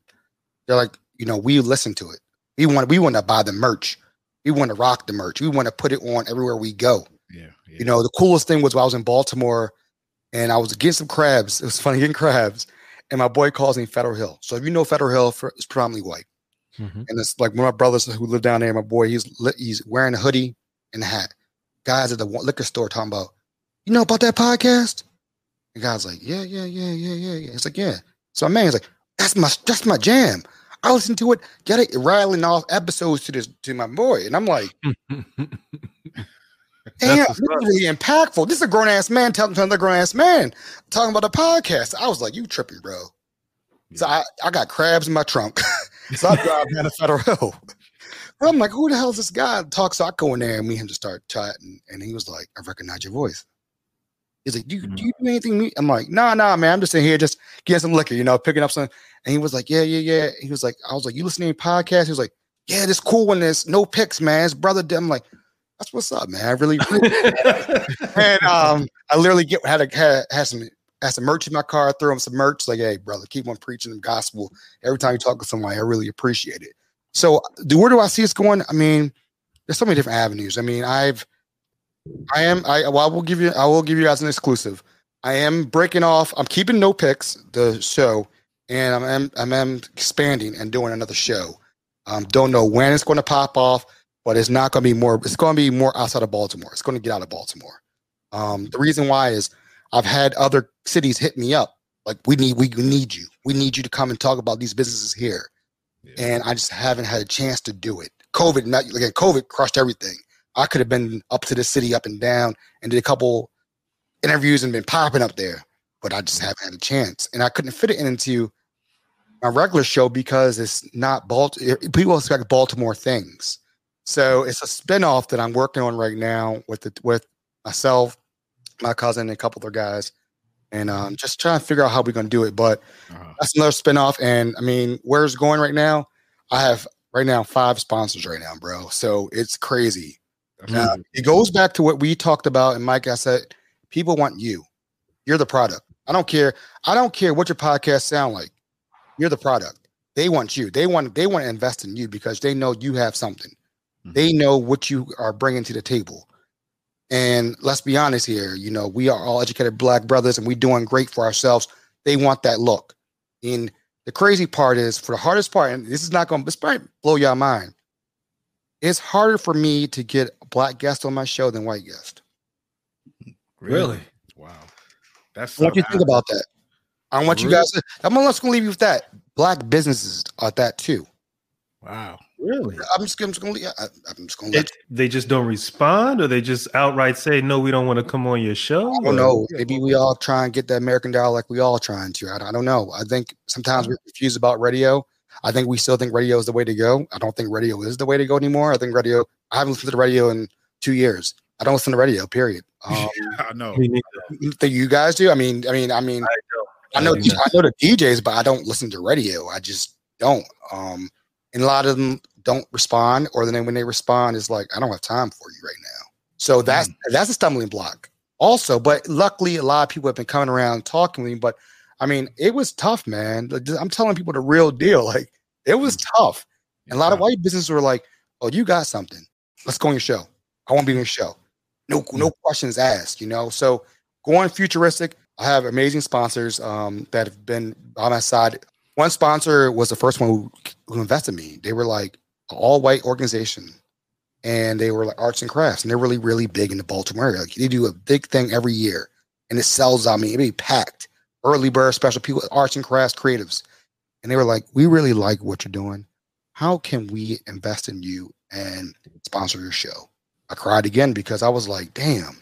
They're like, you know, we listen to it. We want we want to buy the merch. We want to rock the merch. We want to put it on everywhere we go. Yeah, yeah. You know, the coolest thing was when I was in Baltimore and I was getting some crabs. It was funny getting crabs. And my boy calls me Federal Hill. So if you know Federal Hill, it's predominantly white. Mm-hmm. And it's like one of my brothers who live down there. My boy, he's he's wearing a hoodie and a hat. Guys at the liquor store talking about, you know about that podcast? The guy's like, yeah, yeah, yeah, yeah, yeah, yeah. It's like, yeah. So my man's like, that's my that's my jam. I listen to it, get it rattling off episodes to this to my boy, and I'm like, damn, this is really impactful. This is a grown ass man telling another grown ass man talking about a podcast. I was like, you tripping, bro. So I, I got crabs in my trunk. so I drive down to Federal. I'm like, who the hell is this guy? Talk so I go in there and me and him just start chatting. And he was like, I recognize your voice. He's like, do you, mm-hmm. do you do anything? I'm like, nah, nah, man. I'm just in here just getting some liquor, you know, picking up some. And he was like, yeah, yeah, yeah. He was like, I was like, you listening to podcast? He was like, yeah, this cool one is no pics, man. His brother did. I'm like, that's what's up, man. I really, and um, I literally get had a had, had some had some merch in my car, throw him some merch, like, hey, brother, keep on preaching the gospel. Every time you talk to somebody, I really appreciate it. So, do where do I see us going? I mean, there's so many different avenues. I mean, I've I am. I well, I will give you. I will give you guys an exclusive. I am breaking off. I'm keeping no pics the show, and I'm I'm, I'm expanding and doing another show. Um, don't know when it's going to pop off, but it's not going to be more. It's going to be more outside of Baltimore. It's going to get out of Baltimore. Um, the reason why is I've had other cities hit me up like we need we need you. We need you to come and talk about these businesses here, yeah. and I just haven't had a chance to do it. COVID, not again. COVID crushed everything. I could have been up to the city, up and down, and did a couple interviews and been popping up there, but I just haven't had a chance. And I couldn't fit it into my regular show because it's not Baltimore. People expect Baltimore things. So it's a spinoff that I'm working on right now with the, with myself, my cousin, and a couple other guys, and um, just trying to figure out how we're gonna do it. But uh-huh. that's another spinoff. And I mean, where it's going right now, I have right now five sponsors right now, bro. So it's crazy. Now, it goes back to what we talked about, and Mike, I said, people want you. You're the product. I don't care. I don't care what your podcast sound like. You're the product. They want you. They want. They want to invest in you because they know you have something. Mm-hmm. They know what you are bringing to the table. And let's be honest here. You know, we are all educated black brothers, and we're doing great for ourselves. They want that look. And the crazy part is, for the hardest part, and this is not going. This might blow your mind it's harder for me to get a black guest on my show than white guest.
Really?
Wow. That's
what you think about that. I want really? you guys to, I'm just gonna leave you with that. Black businesses are that too.
Wow. Really?
I'm just, I'm just gonna I, am just gonna it,
they just don't respond or they just outright say no, we don't want to come on your show.
I don't know. Maybe we all try and get the American dollar like we all trying to. I, I don't know. I think sometimes we're confused about radio I think we still think radio is the way to go. I don't think radio is the way to go anymore. I think radio. I haven't listened to the radio in two years. I don't listen to radio. Period. Um,
I know.
Think you guys do? I mean, I mean, I mean, I know, I know, I know the DJs, but I don't listen to radio. I just don't. Um, and a lot of them don't respond, or then when they respond, is like, I don't have time for you right now. So that's mm. that's a stumbling block. Also, but luckily, a lot of people have been coming around talking to me. But I mean, it was tough, man. I'm telling people the real deal. Like it was mm. tough. And a lot of white businesses were like, "Oh, you got something? Let's go on your show. I want to be on your show. No, no mm. questions asked. You know." So going futuristic. I have amazing sponsors um, that have been on my side. One sponsor was the first one who, who invested in me. They were like all white organization, and they were like arts and crafts, and they're really really big in the Baltimore area. Like they do a big thing every year, and it sells out. I mean, it be packed. Early bird special people, arts and crafts creatives, and they were like, "We really like what you're doing. How can we invest in you and sponsor your show?" I cried again because I was like, "Damn,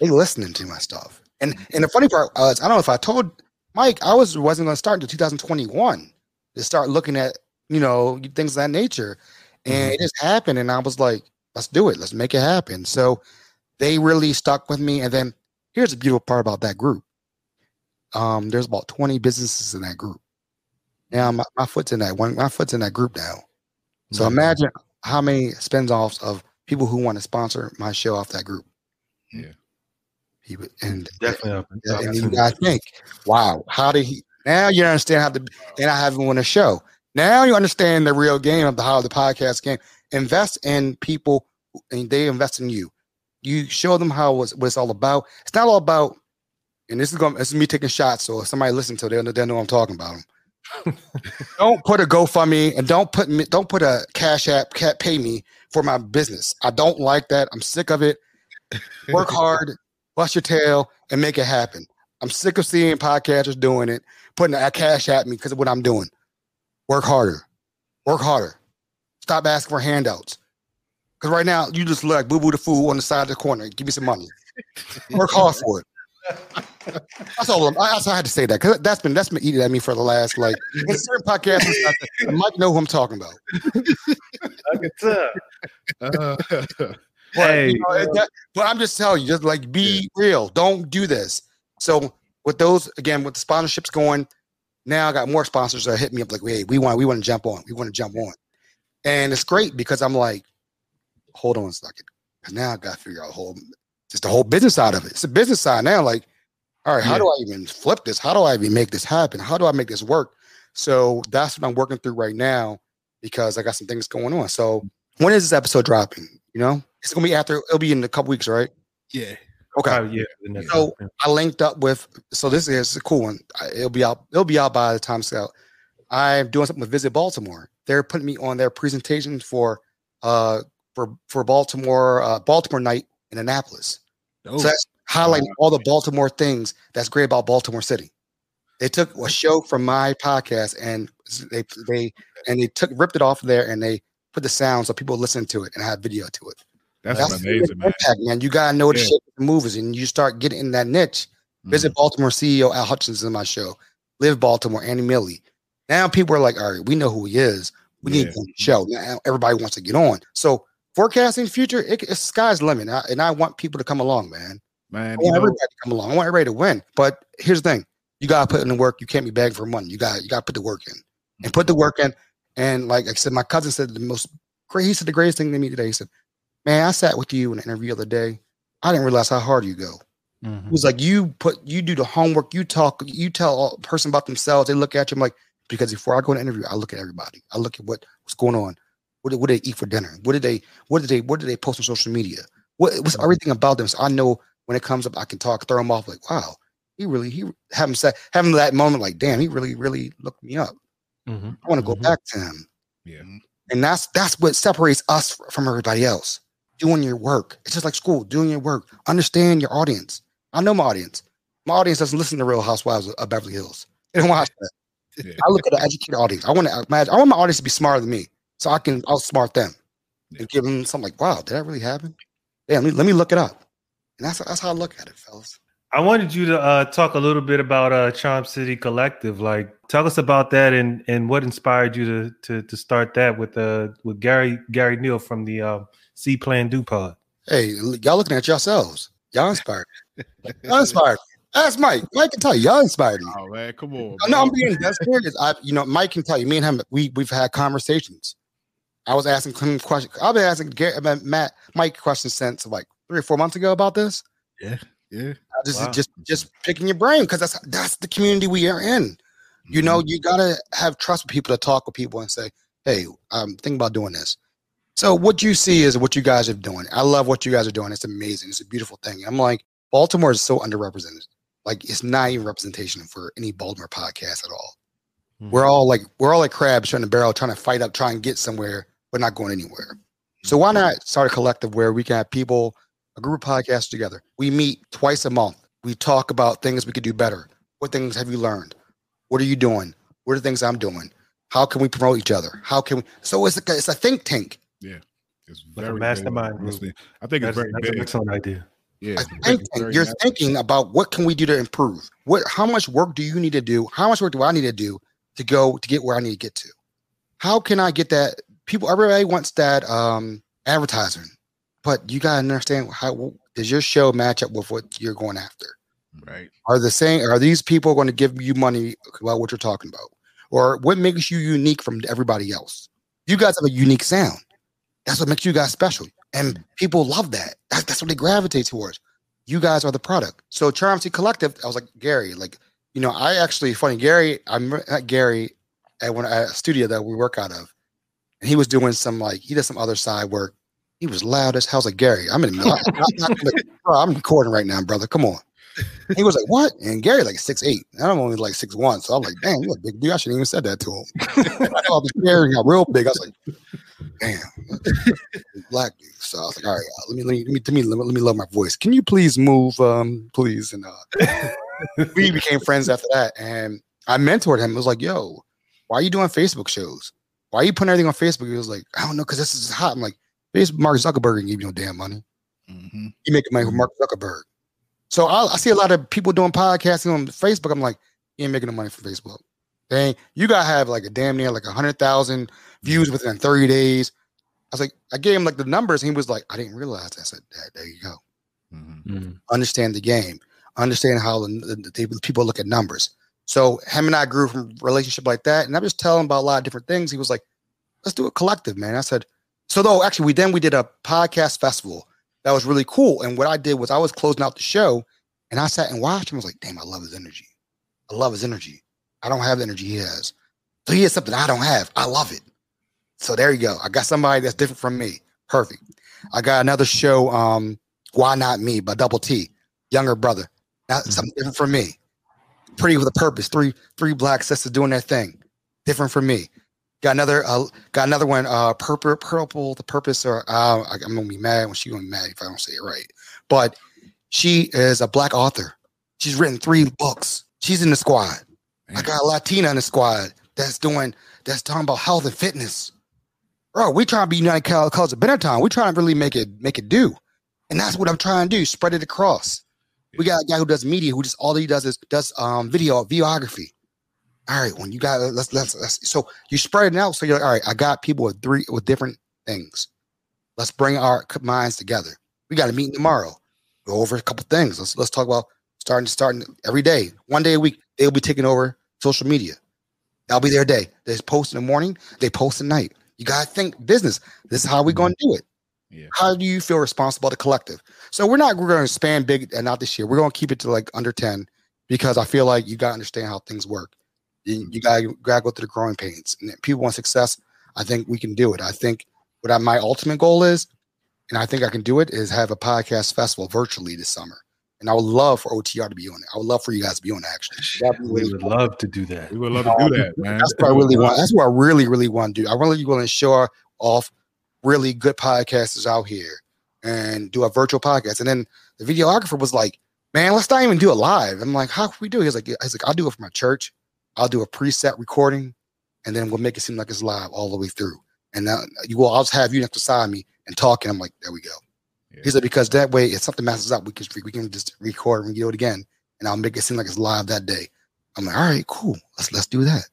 they listening to my stuff." And and the funny part was, I don't know if I told Mike, I was wasn't going to start until 2021 to start looking at you know things of that nature, and mm-hmm. it just happened. And I was like, "Let's do it. Let's make it happen." So they really stuck with me. And then here's the beautiful part about that group. Um, there's about 20 businesses in that group. Now my, my foot's in that one. My foot's in that group now. So mm-hmm. imagine how many spin-offs of people who want to sponsor my show off that group.
Yeah.
He would, and
definitely,
and, and you gotta think, wow, how did he? Now you understand how the and I haven't won a show. Now you understand the real game of the how the podcast game. Invest in people, and they invest in you. You show them how it's what it's all about. It's not all about. And this is going. This is me taking shots. So if somebody listen to it, they know I'm talking about them. don't put a GoFundMe and don't put me. Don't put a Cash App. Can't pay me for my business. I don't like that. I'm sick of it. Work hard bust your tail, and make it happen. I'm sick of seeing podcasters doing it, putting a cash at me because of what I'm doing. Work harder. Work harder. Stop asking for handouts. Because right now, you just look like boo boo the fool on the side of the corner. Give me some money. Work hard for it. That's all. I'm, I, I had to say that because that's been that's been eating at me for the last like in certain podcasts. I might know who I'm talking about.
I can tell.
Uh, but, hey, you know, that, but I'm just telling you, just like be yeah. real. Don't do this. So with those again, with the sponsorships going, now I got more sponsors that hit me up like, "Hey, we want we want to jump on. We want to jump on," and it's great because I'm like, hold on a second, because now I got to figure out the whole just the whole business side of it. It's a business side now. Like, all right, how yeah. do I even flip this? How do I even make this happen? How do I make this work? So that's what I'm working through right now because I got some things going on. So when is this episode dropping? You know, it's gonna be after. It'll be in a couple weeks, right?
Yeah.
Okay. Yeah. So I linked up with. So this is a cool one. It'll be out. It'll be out by the time it's out. I'm doing something with Visit Baltimore. They're putting me on their presentation for uh for for Baltimore uh, Baltimore night in Annapolis. Oh. So that's highlighting all the Baltimore things that's great about Baltimore City. They took a show from my podcast and they they and they took ripped it off of there and they put the sound so people listen to it and have video to it.
That's, That's amazing, man. Impact,
man. You gotta know the yeah. shit the movies, and you start getting in that niche. Mm-hmm. Visit Baltimore CEO Al Hutchinson in my show. Live Baltimore, Annie Milli. Now people are like, all right, we know who he is. We yeah. need to show. Now everybody wants to get on. So forecasting future, it, it's sky's the limit, I, and I want people to come along, man.
Man,
I want everybody to come along. I want everybody to win. But here's the thing: you gotta put in the work. You can't be begging for money. You got you got to put the work in, and put the work in. And like I said, my cousin said the most great. He said the greatest thing to me today. He said, "Man, I sat with you in an interview the other day. I didn't realize how hard you go." Mm-hmm. It was like you put you do the homework. You talk. You tell a person about themselves. They look at you. I'm like, because before I go to an interview, I look at everybody. I look at what what's going on. What did, what did they eat for dinner? What did they what did they what did they post on social media? What was everything about them? So I know when it comes up, I can talk, throw them off like, wow, he really he having said having that moment like, damn, he really really looked me up. Mm-hmm. I want to go mm-hmm. back to him.
Yeah.
And that's that's what separates us from everybody else. Doing your work. It's just like school, doing your work. Understand your audience. I know my audience. My audience doesn't listen to Real Housewives of Beverly Hills. They don't watch that. Yeah. I look at the educated audience. I want to imagine. I want my audience to be smarter than me, so I can outsmart them yeah. and give them something like, "Wow, did that really happen?" Yeah, let me, let me look it up. And that's that's how I look at it, fellas.
I wanted you to uh, talk a little bit about uh, Charm City Collective. Like, tell us about that and and what inspired you to to, to start that with uh with Gary Gary Neal from the uh, C Plan Do Pod.
Hey, y'all looking at yourselves. Y'all inspired. y'all inspired. Ask Mike. Mike can tell you. Y'all inspired me.
Oh man, come on.
No, I'm being that's serious. I, you know, Mike can tell you. Me and him, we we've had conversations. I was asking him questions. I've been asking Gary, Matt, Mike questions since like three or four months ago about this.
Yeah. Yeah.
Just wow. just just picking your brain because that's that's the community we are in. You know, mm-hmm. you gotta have trust with people to talk with people and say, "Hey, I'm thinking about doing this." So what you see is what you guys are doing. I love what you guys are doing. It's amazing. It's a beautiful thing. I'm like, Baltimore is so underrepresented. like it's not even representation for any Baltimore podcast at all. Mm-hmm. We're all like we're all like crabs trying to barrel, trying to fight up, trying to get somewhere, but not going anywhere. So why not start a collective where we can have people, a group of podcasts together. We meet twice a month. We talk about things we could do better. What things have you learned? What are you doing? What are the things I'm doing? How can we promote each other? How can we? So it's a, it's a think tank.
Yeah, it's
very mastermind. Very,
I think
it's
very
that's
big.
an excellent idea.
Yeah,
think tank. You're thinking about what can we do to improve? What? How much work do you need to do? How much work do I need to do to go to get where I need to get to? How can I get that? People, everybody wants that um advertising, but you gotta understand how does your show match up with what you're going after?
Right.
Are the same? Are these people going to give you money about what you're talking about? or what makes you unique from everybody else. You guys have a unique sound. That's what makes you guys special. And people love that. That's, that's what they gravitate towards. You guys are the product. So Charm City Collective, I was like, Gary, like, you know, I actually funny, Gary, I'm at Gary at one at a studio that we work out of. And he was doing some like he does some other side work. He was loud as. I was like, Gary, I'm in I'm, I'm, I'm recording right now, brother. Come on he was like, "What?" And Gary like six eight. I'm only like six one, so I'm like, "Damn, you're a big dude." I shouldn't even said that to him. I thought Gary got real big. I was like, "Damn, black dude." So I was like, "All right, let me let me let me let me, let me love my voice. Can you please move, um, please?" And uh, we became friends after that, and I mentored him. It was like, "Yo, why are you doing Facebook shows? Why are you putting everything on Facebook?" He was like, "I don't know, because this is hot." I'm like, "Facebook, Mark Zuckerberg and give you no damn money. Mm-hmm. You make money with Mark Zuckerberg." So I, I, see a lot of people doing podcasting on Facebook. I'm like, you ain't making no money from Facebook. Dang, you gotta have like a damn near like a hundred thousand views within 30 days. I was like, I gave him like the numbers, he was like, I didn't realize. That. I said, there you go. Mm-hmm. mm-hmm. Understand the game. Understand how the, the, people look at numbers. So him and I grew from relationship like that, and I was telling him about a lot of different things. He was like, let's do a collective, man. I said, so though actually we then we did a podcast festival that was really cool. And what I did was I was closing out the show and I sat and watched him. I was like, damn, I love his energy. I love his energy. I don't have the energy he has. So he has something I don't have. I love it. So there you go. I got somebody that's different from me. Perfect. I got another show, um, Why Not Me by Double T, younger brother. Not mm-hmm. something different from me. Pretty with a purpose. Three three black sisters doing their thing. Different from me. Got another uh, got another one, uh purple purple, the purpose or uh, I'm gonna be mad when she's gonna be mad if I don't say it right. But she is a black author. She's written three books. She's in the squad. Man. I got a Latina in the squad that's doing that's talking about health and fitness. Bro, we trying to be United Colors of Benetton. We trying to really make it make it do. And that's what I'm trying to do, spread it across. We got a guy who does media who just all he does is does um video videography. All right, when you got uh, let's let's, let's so you spread it out. So you're like, all right, I got people with three with different things. Let's bring our minds together. We got a meeting tomorrow go over a couple things. Let's let's talk about starting to starting every day, one day a week. They'll be taking over social media. That'll be their day. They post in the morning, they post at night. You gotta think business. This is how we're gonna mm-hmm. do it. Yeah. How do you feel responsible to collective? So we're not we're gonna expand big and not this year. We're gonna keep it to like under 10 because I feel like you gotta understand how things work. You, you gotta, gotta go through the growing pains. And people want success. I think we can do it. I think what I, my ultimate goal is and I think I can do it, is have a podcast festival virtually this summer. And I would love for OTR to be on it. I would love for you guys to be on it, actually.
Really we would fun. love to do that.
We would love to do that, man.
That's what I really want. That's what I really, really want to do. I really want to show off really good podcasters out here and do a virtual podcast. And then the videographer was like, man, let's not even do it live. I'm like, how can we do it? He's like, he's like, I'll do it for my church. I'll do a preset recording and then we'll make it seem like it's live all the way through. And now you will, I'll just have you next beside me and talking. I'm like, there we go. Yeah. He said because that way, if something messes up, we can we can just record and do it again, and I'll make it seem like it's live that day. I'm like, all right, cool. Let's let's do that.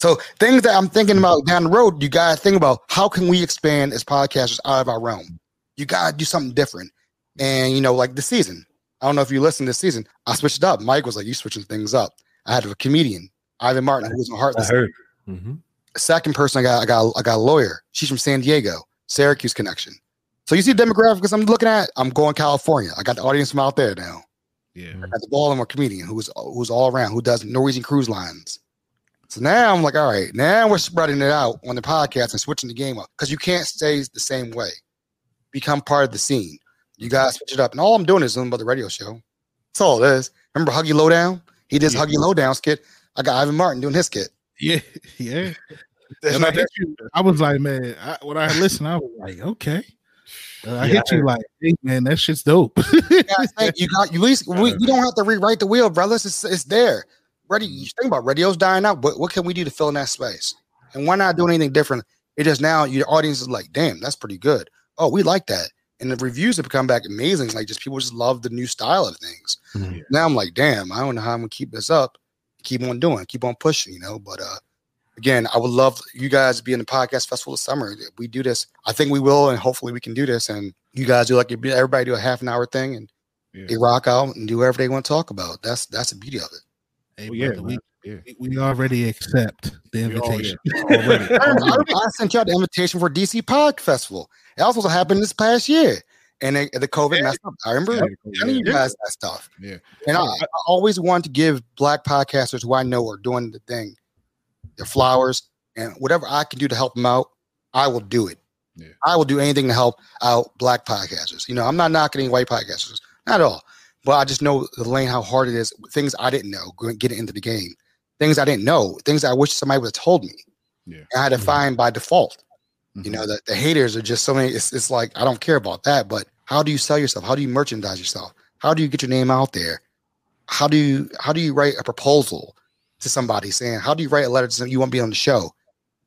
So things that I'm thinking about down the road, you gotta think about how can we expand as podcasters out of our realm. You gotta do something different. And you know, like the season. I don't know if you listened this season. I switched it up. Mike was like, "You switching things up." I had a comedian, Ivan Martin, who was on Heartless.
I heard. Mm-hmm.
Second person I got, I got, I got a lawyer. She's from San Diego. Syracuse connection. So you see the demographics I'm looking at. I'm going California. I got the audience from out there now.
Yeah,
I got the Baltimore comedian who's who's all around who does Norwegian cruise lines. So now I'm like, all right, now we're spreading it out on the podcast and switching the game up because you can't stay the same way. Become part of the scene. You guys switch it up, and all I'm doing is doing about the radio show. That's all it is. Remember Huggy Lowdown? He did yeah. Huggy Lowdown skit. I got Ivan Martin doing his skit.
Yeah, yeah. and I, you, I was like, man, I, when I listened, I was like, okay. Uh, I yeah, hit you like, hey, man, that shit's dope.
you got you got you least we, we don't have to rewrite the wheel, brothers. It's it's there. Ready, you think about radio's dying out. What what can we do to fill in that space? And why not do anything different? It just now your audience is like, damn, that's pretty good. Oh, we like that. And the reviews have come back amazing. Like just people just love the new style of things. Mm-hmm. Now I'm like, damn, I don't know how I'm gonna keep this up. Keep on doing, keep on pushing, you know. But uh again, I would love you guys to be in the podcast festival this summer. We do this. I think we will, and hopefully we can do this. And you guys do like everybody do a half an hour thing, and yeah. they rock out and do whatever they want to talk about. That's that's the beauty of it.
Hey, well, brother, yeah, we, yeah. we already accept the invitation.
Already. I, I, sent y'all the invitation for DC Pod Festival. It also happened this past year. And they, the COVID yeah. messed up. I remember yeah. telling you guys that stuff.
Yeah.
And I, I always want to give black podcasters who I know are doing the thing their flowers, and whatever I can do to help them out, I will do it. Yeah. I will do anything to help out black podcasters. You know, I'm not knocking any white podcasters, not at all. But I just know the lane how hard it is. Things I didn't know getting into the game, things I didn't know, things I wish somebody would have told me. Yeah. I had to mm-hmm. find by default. Mm-hmm. You know, the, the haters are just so many. It's, it's like I don't care about that, but how do you sell yourself? How do you merchandise yourself? How do you get your name out there? How do you how do you write a proposal? to somebody saying, How do you write a letter to somebody you want to be on the show?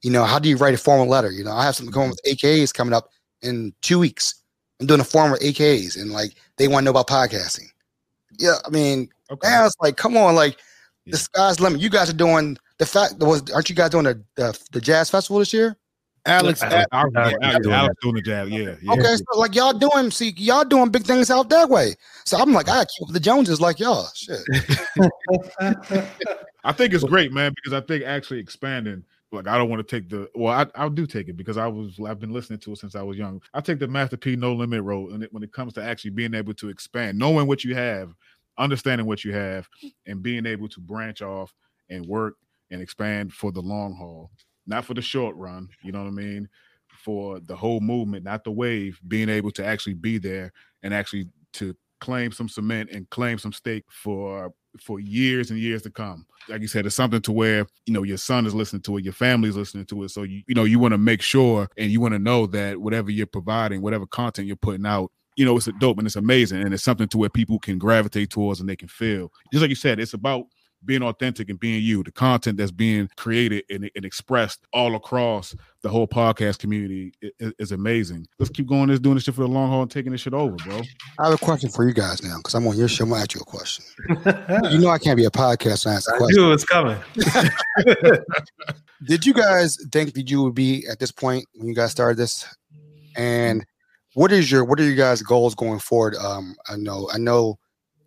You know, how do you write a formal letter? You know, I have something going with AKAs coming up in two weeks. I'm doing a forum with AKAs and like they want to know about podcasting. Yeah, I mean, okay. now it's like, come on, like yeah. the sky's limit. You guys are doing the fact that was aren't you guys doing the, the, the jazz festival this year?
Alex, Alex, Alex,
Alex, Alex doing the jab, yeah, yeah.
Okay, so like y'all doing, see, y'all doing big things out that way. So I'm like, I keep the Joneses like y'all. Shit.
I think it's great, man, because I think actually expanding. Like I don't want to take the well, I I do take it because I was I've been listening to it since I was young. I take the Master P No Limit role, and when it comes to actually being able to expand, knowing what you have, understanding what you have, and being able to branch off and work and expand for the long haul, not for the short run. You know what I mean? For the whole movement, not the wave. Being able to actually be there and actually to claim some cement and claim some stake for for years and years to come. Like you said, it's something to where you know your son is listening to it, your family is listening to it. So you you know you want to make sure and you want to know that whatever you're providing, whatever content you're putting out, you know it's a dope and it's amazing and it's something to where people can gravitate towards and they can feel. Just like you said, it's about being authentic and being you. The content that's being created and, and expressed all across the whole podcast community is, is, amazing. Let's keep going. This doing this shit for the long haul and taking this shit over, bro.
I have a question for you guys now because I'm on your show. I'm gonna ask you a question. you know I can't be a podcast and ask a question.
I knew it was coming.
Did you guys think that you would be at this point when you guys started this? And what is your what are you guys' goals going forward? Um, I know I know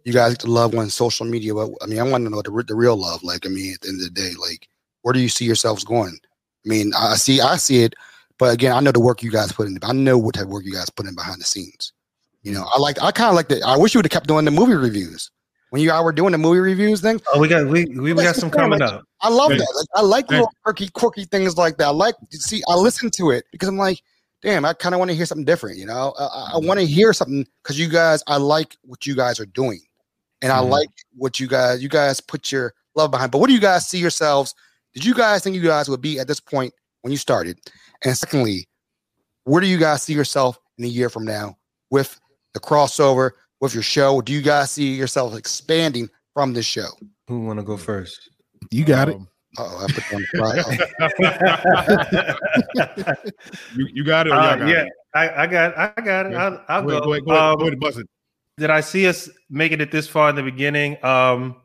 you guys love on social media, but I mean, I want to know the, the real love. Like, I mean, at the end of the day, like, where do you see yourselves going? I mean, I see, I see it, but again, I know the work you guys put in. I know what type of work you guys put in behind the scenes. You know, I like, I kind of like that. I wish you would have kept doing the movie reviews when you all were doing the movie reviews thing.
Oh, we got we we, we got some coming like, up.
I love that. Like, I like little quirky, quirky things like that. I like see. I listen to it because I'm like, damn, I kind of want to hear something different. You know, I, I want to hear something because you guys. I like what you guys are doing. And I mm-hmm. like what you guys you guys put your love behind. But what do you guys see yourselves? Did you guys think you guys would be at this point when you started? And secondly, where do you guys see yourself in a year from now with the crossover with your show? Do you guys see yourself expanding from this show?
Who want to go first?
You got um, it.
Oh, I put on
you, you got it.
Uh, got yeah, it? I, I got I got it. I'll, I'll go.
Go ahead, go ahead, um, go ahead, buzz it
did I see us making it this far in the beginning? Um,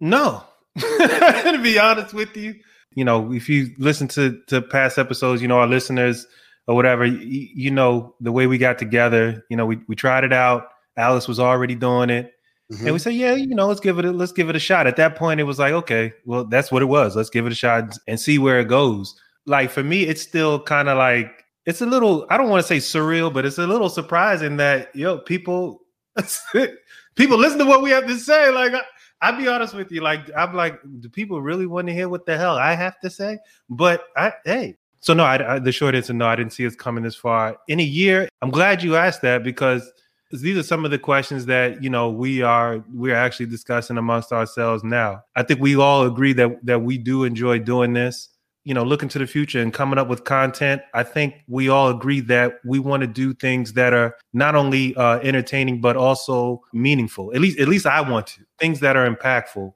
no, to be honest with you. You know, if you listen to to past episodes, you know our listeners or whatever, you, you know the way we got together. You know, we we tried it out. Alice was already doing it. Mm-hmm. And we said, yeah, you know, let's give it a let's give it a shot. At that point, it was like, okay, well, that's what it was. Let's give it a shot and see where it goes. Like for me, it's still kind of like it's a little, I don't want to say surreal, but it's a little surprising that yo, people people listen to what we have to say. Like, I, will be honest with you. Like, I'm like, do people really want to hear what the hell I have to say? But I, hey, so no, I, I, the short answer, no, I didn't see us coming this far in a year. I'm glad you asked that because these are some of the questions that you know we are we're actually discussing amongst ourselves now. I think we all agree that that we do enjoy doing this. You know, looking to the future and coming up with content. I think we all agree that we want to do things that are not only uh, entertaining but also meaningful. At least, at least I want to things that are impactful.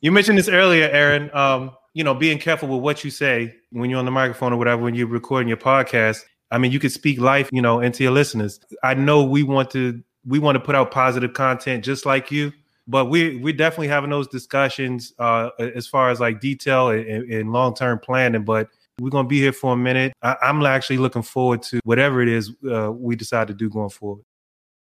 You mentioned this earlier, Aaron. Um, you know, being careful with what you say when you're on the microphone or whatever when you're recording your podcast. I mean, you could speak life, you know, into your listeners. I know we want to we want to put out positive content just like you, but we we're definitely having those discussions uh, as far as like detail and, and long term planning. But we're gonna be here for a minute. I, am actually looking forward to whatever it is uh, we decide to do going forward.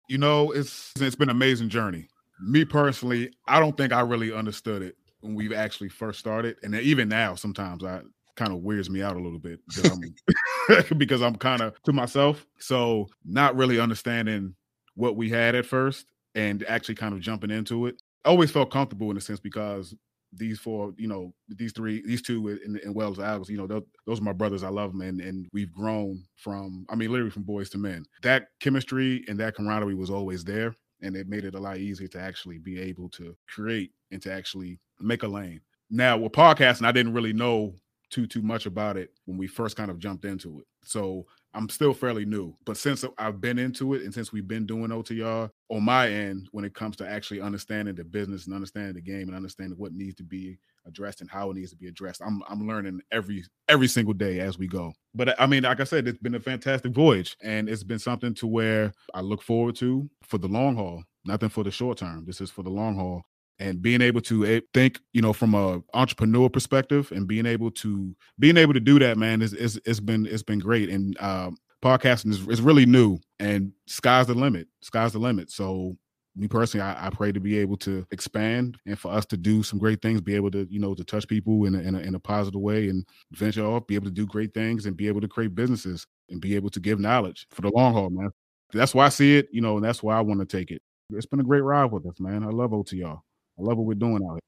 You know, it's it's been an amazing journey. Me personally, I don't think I really understood it when we actually first started, and even now, sometimes I kind of weirds me out a little bit I'm, because I'm kind of to myself. So not really understanding what we had at first and actually kind of jumping into it. I always felt comfortable in a sense because these four, you know, these three, these two in, in Wells Alex, you know, those, those, are my brothers. I love them, and and we've grown from, I mean, literally from boys to men. That chemistry and that camaraderie was always there, and it made it a lot easier to actually be able to create and to actually make a lane. Now with podcasting, I didn't really know too too much about it when we first kind of jumped into it. So I'm still fairly new, but since I've been into it and since we've been doing OTR on my end, when it comes to actually understanding the business and understanding the game and understanding what needs to be addressed and how it needs to be addressed, I'm I'm learning every every single day as we go. But I mean, like I said, it's been a fantastic voyage, and it's been something to where I look forward to for the long haul. Nothing for the short term. This is for the long haul and being able to eh, think you know from a entrepreneur perspective and being able to being able to do that man is, is it's been it's been great. And um, podcasting is, is really new and sky's the limit sky's the limit. So me personally I, I, pray to be able to expand and for us to do some great things be able to you know to touch people in a, in a, in a positive way and venture off be able to do great things and be able to create businesses and be able to give knowledge for the long haul man. That's why i see it you know and that's why i want to take it. It's been a great ride with us man. I love otr I love what we're doing out
here.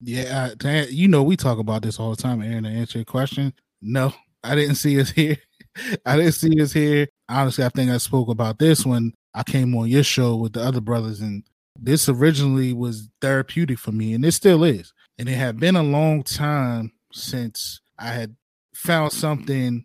Yeah, uh, you know we talk about this all the time, Aaron. To answer your question, no, I didn't see us here. I didn't see us here. Honestly, I think I spoke about this when I came on your show with the other brothers, and this originally was therapeutic for me, and it still is. And it had been a long time since I had found something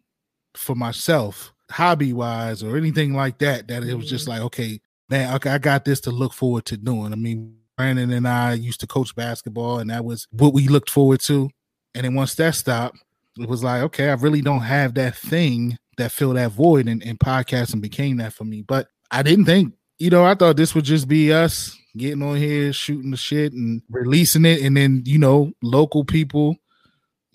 for myself, hobby wise or anything like that, that it was just mm-hmm. like, okay, man, okay, I got this to look forward to doing. I mean, Brandon and I used to coach basketball, and that was what we looked forward to. And then once that stopped, it was like, okay, I really don't have that thing that filled that void, and, and podcasting became that for me. But I didn't think, you know, I thought this would just be us getting on here, shooting the shit, and releasing it, and then you know, local people,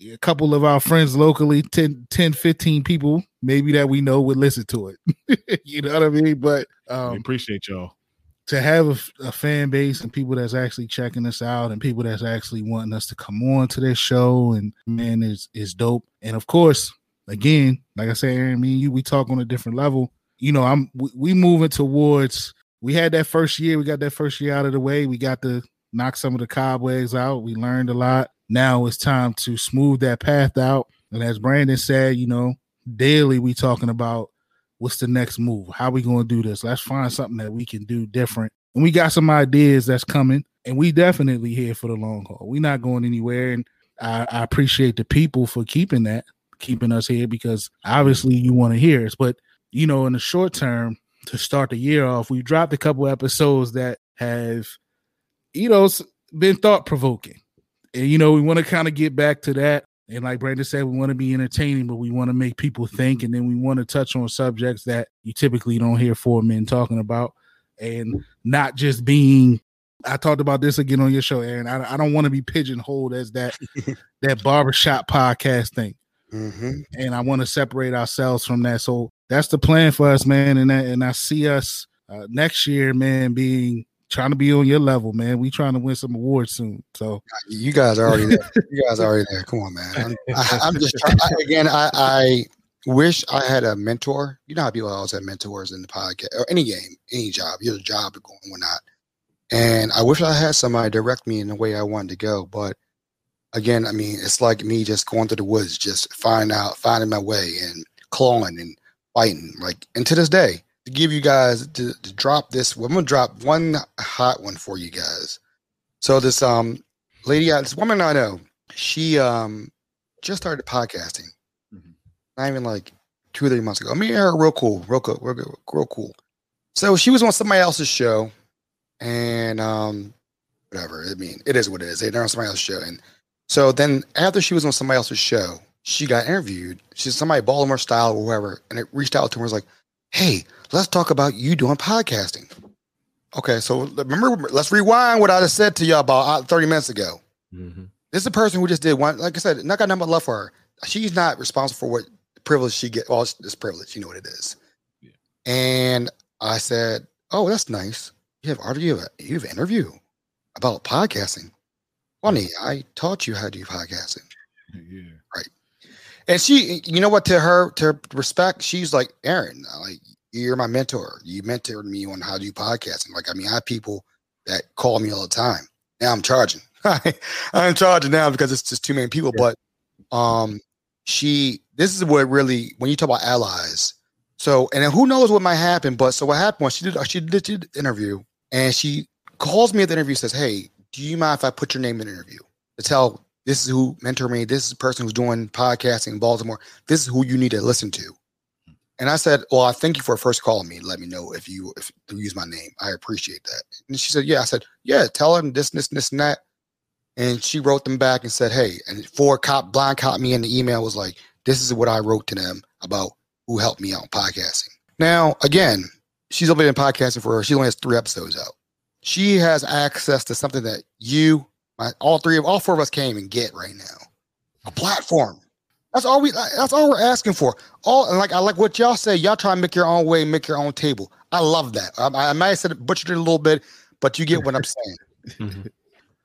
a couple of our friends locally, 10, 10 15 people maybe that we know would listen to it. you know what I mean? But
um, we appreciate y'all
to have a, a, fan base and people that's actually checking us out and people that's actually wanting us to come on to their show and man is is dope. And of course, again, like I said, Aaron, me and you, we talk on a different level. You know, I'm we, we moving towards. We had that first year. We got that first year out of the way. We got to knock some of the cobwebs out. We learned a lot. Now it's time to smooth that path out. And as Brandon said, you know, daily we talking about what's the next move? How we going to do this? Let's find something that we can do different. And we got some ideas that's coming, and we definitely here for the long haul. We're not going anywhere, and I, I appreciate the people for keeping that, keeping us here because obviously you want to hear us. But you know, in the short term, to start the year off, we dropped a couple episodes that have, you know, been thought provoking, and you know, we want to kind of get back to that. And like Brandon said, we want to be entertaining, but we want to make people think. And then we want to touch on subjects that you typically don't hear four men talking about. And not just being, I talked about this again on your show, Aaron. I, I don't want to be pigeonholed as that that barbershop podcast thing. Mm-hmm. And I want to separate ourselves from that. So that's the plan for us, man. And that, and I see us uh, next year, man, being trying to be on your level, man. We trying to win some awards soon. So
you guys are already there. You guys are already there. Come on, man. I'm, I, am just trying, I, again. I, I wish I had a mentor. You know how people always have mentors in the podcast or any game, any job. You have a job to go and whatnot. And I wish I had somebody direct me in the way I wanted to go. But again, I mean, it's like me just going through the woods, just finding out, finding my way and clawing and fighting. Like, and to this day, to give you guys to, to drop this. I'm gonna drop one hot one for you guys. So this um lady, uh, this woman I know, she um just started podcasting. Mm-hmm. Not even like two or three months ago. I mean, her real cool, real cool, real, real, real cool. So she was on somebody else's show, and um, whatever. I mean, it is what it is. They're on somebody else's show, and so then after she was on somebody else's show, she got interviewed. She's somebody Baltimore style or whoever, and it reached out to her and was like, "Hey, let's talk about you doing podcasting." Okay, so remember, let's rewind what I just said to y'all about uh, 30 minutes ago. Mm-hmm. This is a person who just did one. Like I said, not got nothing but love for her. She's not responsible for what privilege she get. Well, it's privilege. You know what it is. Yeah. And I said, "Oh, that's nice. You have. You have you have an interview about podcasting. Funny, I taught you how to do podcasting. Yeah. Right. And she, you know what? To her, to respect, she's like, Aaron, like you're my mentor. You mentored me on how to do podcasting. Like, I mean, I have people that call me all the time. Now I'm charging. I'm charging now because it's just too many people. Yeah. But um, she, this is what really when you talk about allies. So, and who knows what might happen. But so what happened was she did she did, did the interview and she calls me at the interview says, Hey, do you mind if I put your name in the interview to tell this is who mentor me, this is the person who's doing podcasting in Baltimore, this is who you need to listen to. And I said, Well, I thank you for first calling me. Let me know if you if you use my name. I appreciate that. And she said, Yeah. I said, Yeah, tell him this, this, this, and that. And she wrote them back and said, Hey, and four cop blind cop me in the email was like, This is what I wrote to them about who helped me out podcasting. Now, again, she's only been podcasting for her. She only has three episodes out she has access to something that you, my, all three of all four of us can't even get right now. A platform. That's all we. That's all we're asking for. All and like I like what y'all say. Y'all try and make your own way, make your own table. I love that. I, I might have said it, butchered it a little bit, but you get what I'm saying. Mm-hmm.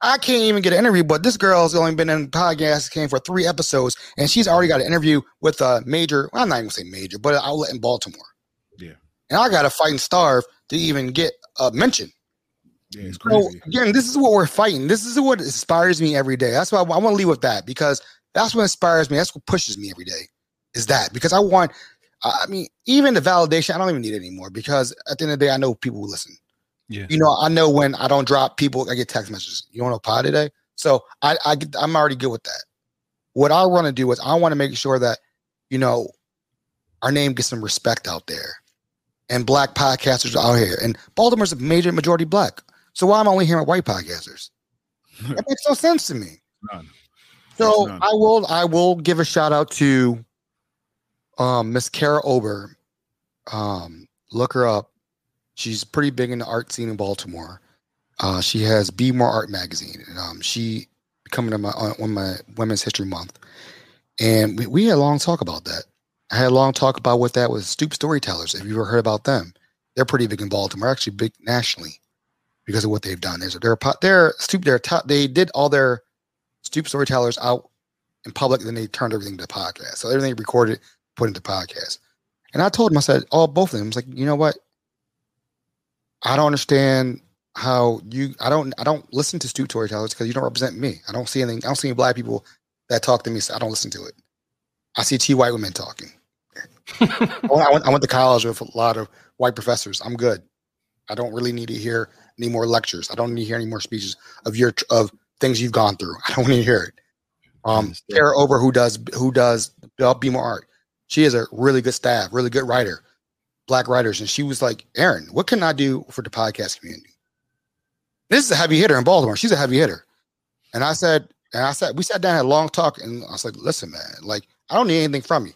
I can't even get an interview, but this girl's only been in podcast, came for three episodes, and she's already got an interview with a major. Well, I'm not even gonna say major, but an outlet in Baltimore.
Yeah,
and I got to fight and starve to even get a mention.
Yeah, it's crazy.
So again, this is what we're fighting. This is what inspires me every day. That's why I, I want to leave with that because that's what inspires me. That's what pushes me every day. Is that because I want? I mean, even the validation, I don't even need it anymore because at the end of the day, I know people will listen.
Yeah.
You know, I know when I don't drop people, I get text messages. You want to pod today? So I, I get, I'm already good with that. What I want to do is I want to make sure that, you know, our name gets some respect out there and black podcasters out here. And Baltimore's a major majority black. So why am I only hearing white podcasters? that makes no sense to me. None. So I will I will give a shout out to um Miss Cara Ober. Um, look her up. She's pretty big in the art scene in Baltimore. Uh, she has BmoreArt magazine, and um, she coming to my on my Women's History Month, and we, we had a long talk about that. I had a long talk about what that was. Stoop Storytellers. Have you ever heard about them? They're pretty big in Baltimore, actually big nationally because of what they've done. They're they're they're stoop they're top, they did all their stoop storytellers out in public, then they turned everything to podcast. So everything recorded, put into podcast. And I told them, I said, all both of them, I was like, you know what? I don't understand how you I don't I don't listen to stupid storytellers because you don't represent me. I don't see anything, I don't see any black people that talk to me, so I don't listen to it. I see two white women talking. I, went, I went to college with a lot of white professors. I'm good. I don't really need to hear any more lectures. I don't need to hear any more speeches of your of things you've gone through. I don't need to hear it. Um, Cara Ober, who does who does BmoreArt, she is a really good staff, really good writer, black writers, and she was like, Aaron, what can I do for the podcast community? This is a heavy hitter in Baltimore. She's a heavy hitter, and I said, and I said, we sat down had a long talk, and I was like, listen, man, like I don't need anything from you.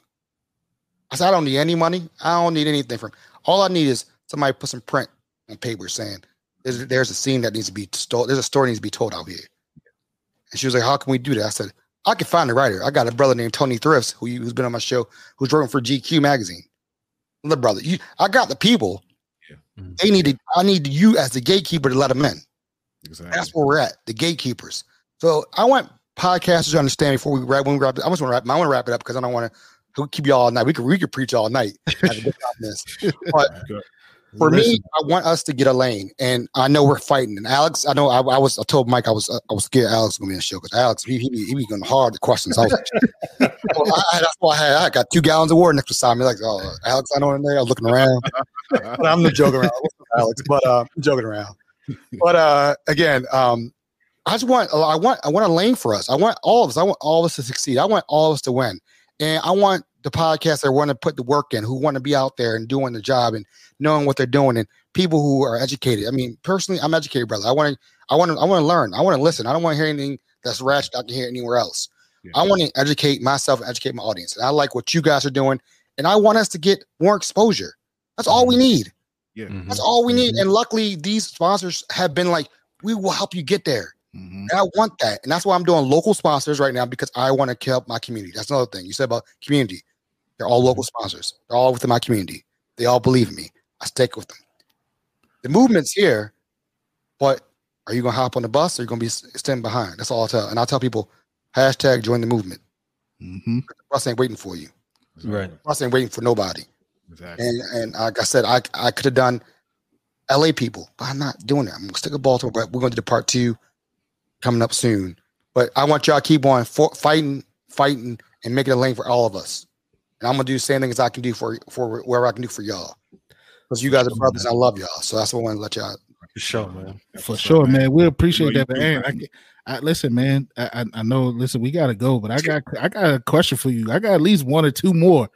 I said, I don't need any money. I don't need anything from. You. All I need is somebody put some print on paper saying there's, there's a scene that needs to be told. There's a story needs to be told out here. And she was like, How can we do that? I said, I can find a writer. I got a brother named Tony Thrifts who, who's been on my show, who's working for GQ magazine. The brother, you, I got the people. Yeah. Mm-hmm. They need to. I need you as the gatekeeper to let them in. Exactly. That's where we're at, the gatekeepers. So I want podcasters to understand before we wrap. When we wrap, I just want to wrap. I want to wrap it up because I don't want to keep you all night. We could we could preach all night. but For Listen. me, I want us to get a lane, and I know we're fighting. And Alex, I know I, I was. I told Mike I was. I was scared Alex was gonna be in the show because Alex he he be, he be going hard the questions. I was, well, I, that's why I had. I got two gallons of water next to me. Like, oh, Alex, I know in there. I was looking around, but I'm not joking around, Alex. But uh, I'm joking around. But uh, again, um, I just want. I want. I want a lane for us. I want all of us. I want all of us to succeed. I want all of us to win, and I want the podcasts that want to put the work in, who want to be out there and doing the job and knowing what they're doing, and people who are educated. I mean, personally, I'm educated, brother. I want to, I want to, I want to learn. I want to listen. I don't want to hear anything that's ratchet I can hear anywhere else. Yeah. I want to educate myself and educate my audience. And I like what you guys are doing, and I want us to get more exposure. That's all we mm-hmm. need. Yeah, mm-hmm. that's all we need. Mm-hmm. And luckily, these sponsors have been like, we will help you get there. Mm-hmm. And I want that. And that's why I'm doing local sponsors right now because I want to help my community. That's another thing you said about community. They're all local mm-hmm. sponsors. They're all within my community. They all believe in me. I stick with them. The movement's here, but are you gonna hop on the bus or are you gonna be standing behind? That's all I tell. And I tell people, hashtag join the movement. Mm-hmm. The bus ain't waiting for you.
Right. The
bus ain't waiting for nobody. Exactly. And and like I said, I I could have done LA people, but I'm not doing that. I'm gonna stick with Baltimore, but we're gonna do the part two coming up soon. But I want y'all to keep on for, fighting, fighting, and making a lane for all of us. And I'm gonna do the same thing as I can do for for wherever I can do for y'all. Because you guys are brothers, I love y'all. So that's what I want to let y'all.
For sure, man.
For sure, man. We appreciate that, but Aaron, I, I, listen, man. I, I know. Listen, we gotta go, but I got I got a question for you. I got at least one or two more.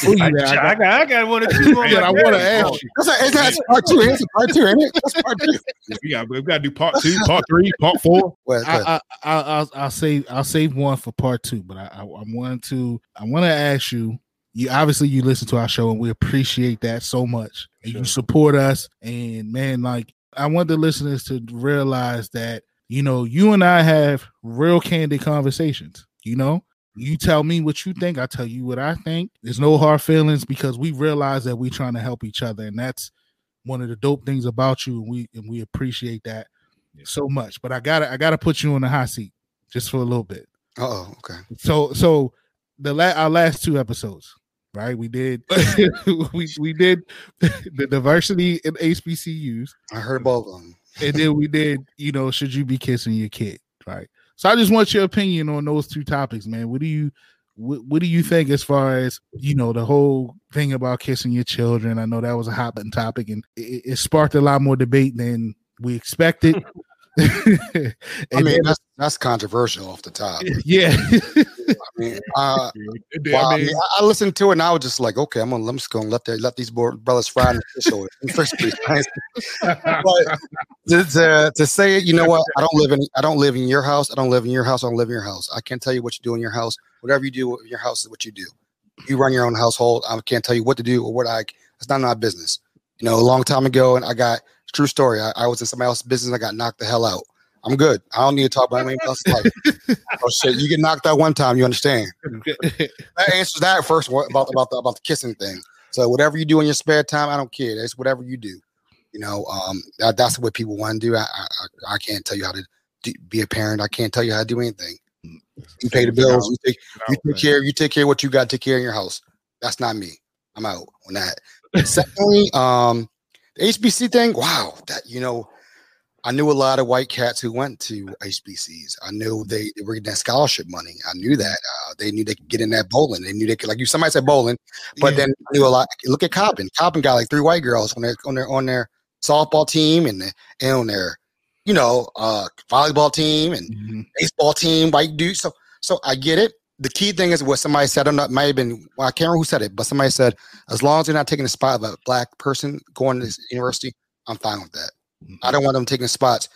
For you
I, got, I, got, I got one or two more.
that I want to ask oh. you.
That's, that's part two. That's part two, ain't it? That's part two.
We got we got to do part two, part three, part four.
Well, I, I, I, will I'll save I'll save one for part two, but I I, I want to I want to ask you you obviously you listen to our show and we appreciate that so much. And sure. you support us. And man like i want the listeners to realize that you know you and i have real candid conversations you know? You tell me what you think i tell you what i think. There's no hard feelings because we realize that we're trying to help each other and that's one of the dope things about you and we and we appreciate that yeah. so much. But i gotta i gotta put you on the hot seat just for a little bit.
Oh okay.
So so the la- our last two episodes right? We did we we did the diversity in HBCUs.
I heard both of them.
and then we did, you know, should you be kissing your kid, right? So I just want your opinion on those two topics, man. What do you what, what do you think as far as you know the whole thing about kissing your children? I know that was a hot button topic, and it, it sparked a lot more debate than we expected.
I mean, that's that's controversial off the top.
Yeah.
I mean, uh, well, I, mean, I, listened to it and I was just like, okay, I'm gonna I'm just gonna let the, let these brothers fry in the fish oil first place. but to, to, to, say it, you know what? I don't live in I don't live in your house. I don't live in your house. I don't live in your house. I can't tell you what you do in your house. Whatever you do in your house is what you do. You run your own household. I can't tell you what to do or what I. It's not my business. You know, a long time ago, and I got True story. I, I, was in somebody else's business. I got knocked the hell out. I'm good. I don't need to talk about anything else. Life. oh shit! You get knocked out one time. You understand? that answers that first about about the about the kissing thing. So whatever you do in your spare time, I don't care. It's whatever you do. You know, um, that, that's what people want to do. I, I I can't tell you how to do, be a parent. I can't tell you how to do anything. You pay the bills. You take you take care. You take care of what you got to take care in your house. That's not me. I'm out on that. Secondly, um, the HBC thing, wow, that you know, I knew a lot of white cats who went to HBCs. I knew they, they were getting that scholarship money. I knew that. Uh, they knew they could get in that bowling. They knew they could, like you somebody said bowling, but yeah. then I knew a lot. Look at Coppin. Coppin got like three white girls on their on their on their softball team and, and on their, you know, uh, volleyball team and mm-hmm. baseball team, white dudes. So so I get it the key thing is what somebody said. I don't know, it might have been well, I can't remember who said it, but somebody said as long as they're not taking the spot of a black person going to this university, I'm fine with that. Mm-hmm. I don't want them taking spots.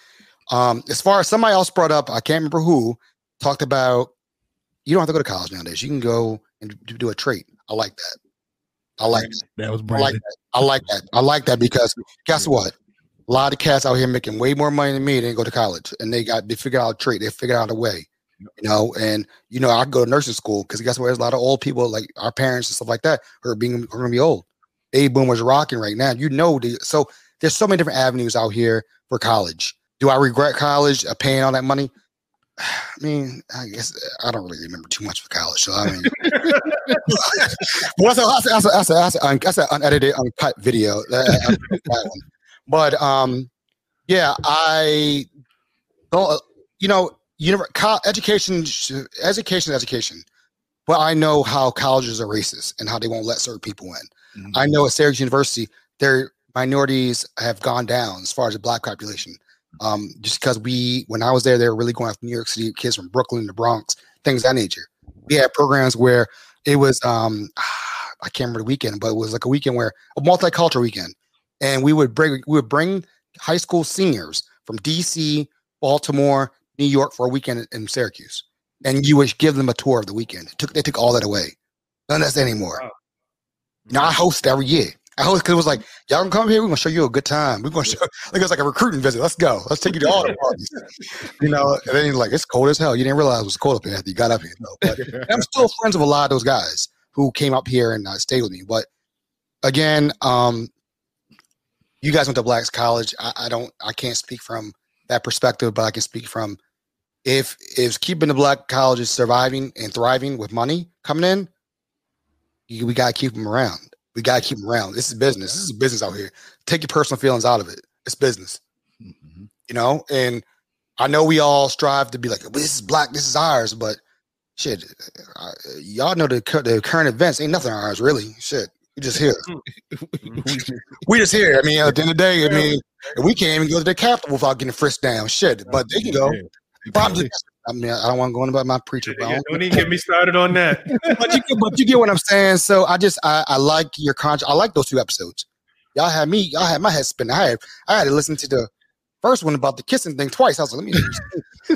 Um, as far as somebody else brought up, I can't remember who talked about you don't have to go to college nowadays. You can go and do a trade. I like that. I like that.
That was
I like that. I like that. I like that because guess what? A lot of cats out here making way more money than me. They didn't go to college and they got they figured out a trade. They figured out a way you know, and you know, I go to nursing school because guess what? There's a lot of old people like our parents and stuff like that who are being are gonna be old. Baby boomers rocking right now. You know, so there's so many different avenues out here for college. Do I regret college uh, paying all that money? I mean, I guess I don't really remember too much of college. So I mean, well, that's a, that's a, that's a, that's a, that's an unedited, uncut video. That, that but um, yeah, I don't. Uh, you know, univer- education, education, education. But I know how colleges are racist and how they won't let certain people in. Mm-hmm. I know at Syracuse University, their minorities have gone down as far as the black population. Um, just because we, when I was there, they were really going after New York City kids from Brooklyn, the Bronx, things that nature. We had programs where it was, um, I can't remember the weekend, but it was like a weekend where a multicultural weekend, and we would bring we would bring high school seniors from DC, Baltimore, New York for a weekend in Syracuse, and you would give them a tour of the weekend. It took they took all that away. None of that anymore. Wow. Now I host every year. I host because it was like, y'all can come here. We're gonna show you a good time. We're gonna show like it's like a recruiting visit. Let's go. Let's take you to all the parties. you know, and then he's like, it's cold as hell. You didn't realize it was cold up here after you got up here. No, but I'm still friends with a lot of those guys who came up here and uh, stayed with me. But again, um, you guys went to Blacks College. I, I don't. I can't speak from that perspective, but I can speak from if if keeping the black colleges surviving and thriving with money coming in, you, we gotta keep them around. We gotta keep them around. This is business. This is business out here. Take your personal feelings out of it. It's business. Mm-hmm. You know, and I know we all strive to be like, this is black, this is ours, but shit, y'all know the the current events ain't nothing ours really. Shit, we just here. Mm. we just here. I mean, at the end of the day, I mean, we can't even go to the Capitol without getting frisked down. Shit, but they can go. Probably. I mean, I don't want to go on about my preacher.
Yeah, don't even get me started on that.
but, you, get, but you get what I'm saying. So I just I, I like your contract. I like those two episodes. Y'all had me. Y'all had my head spinning. I had I had to listen to the first one about the kissing thing twice. I was like, let me.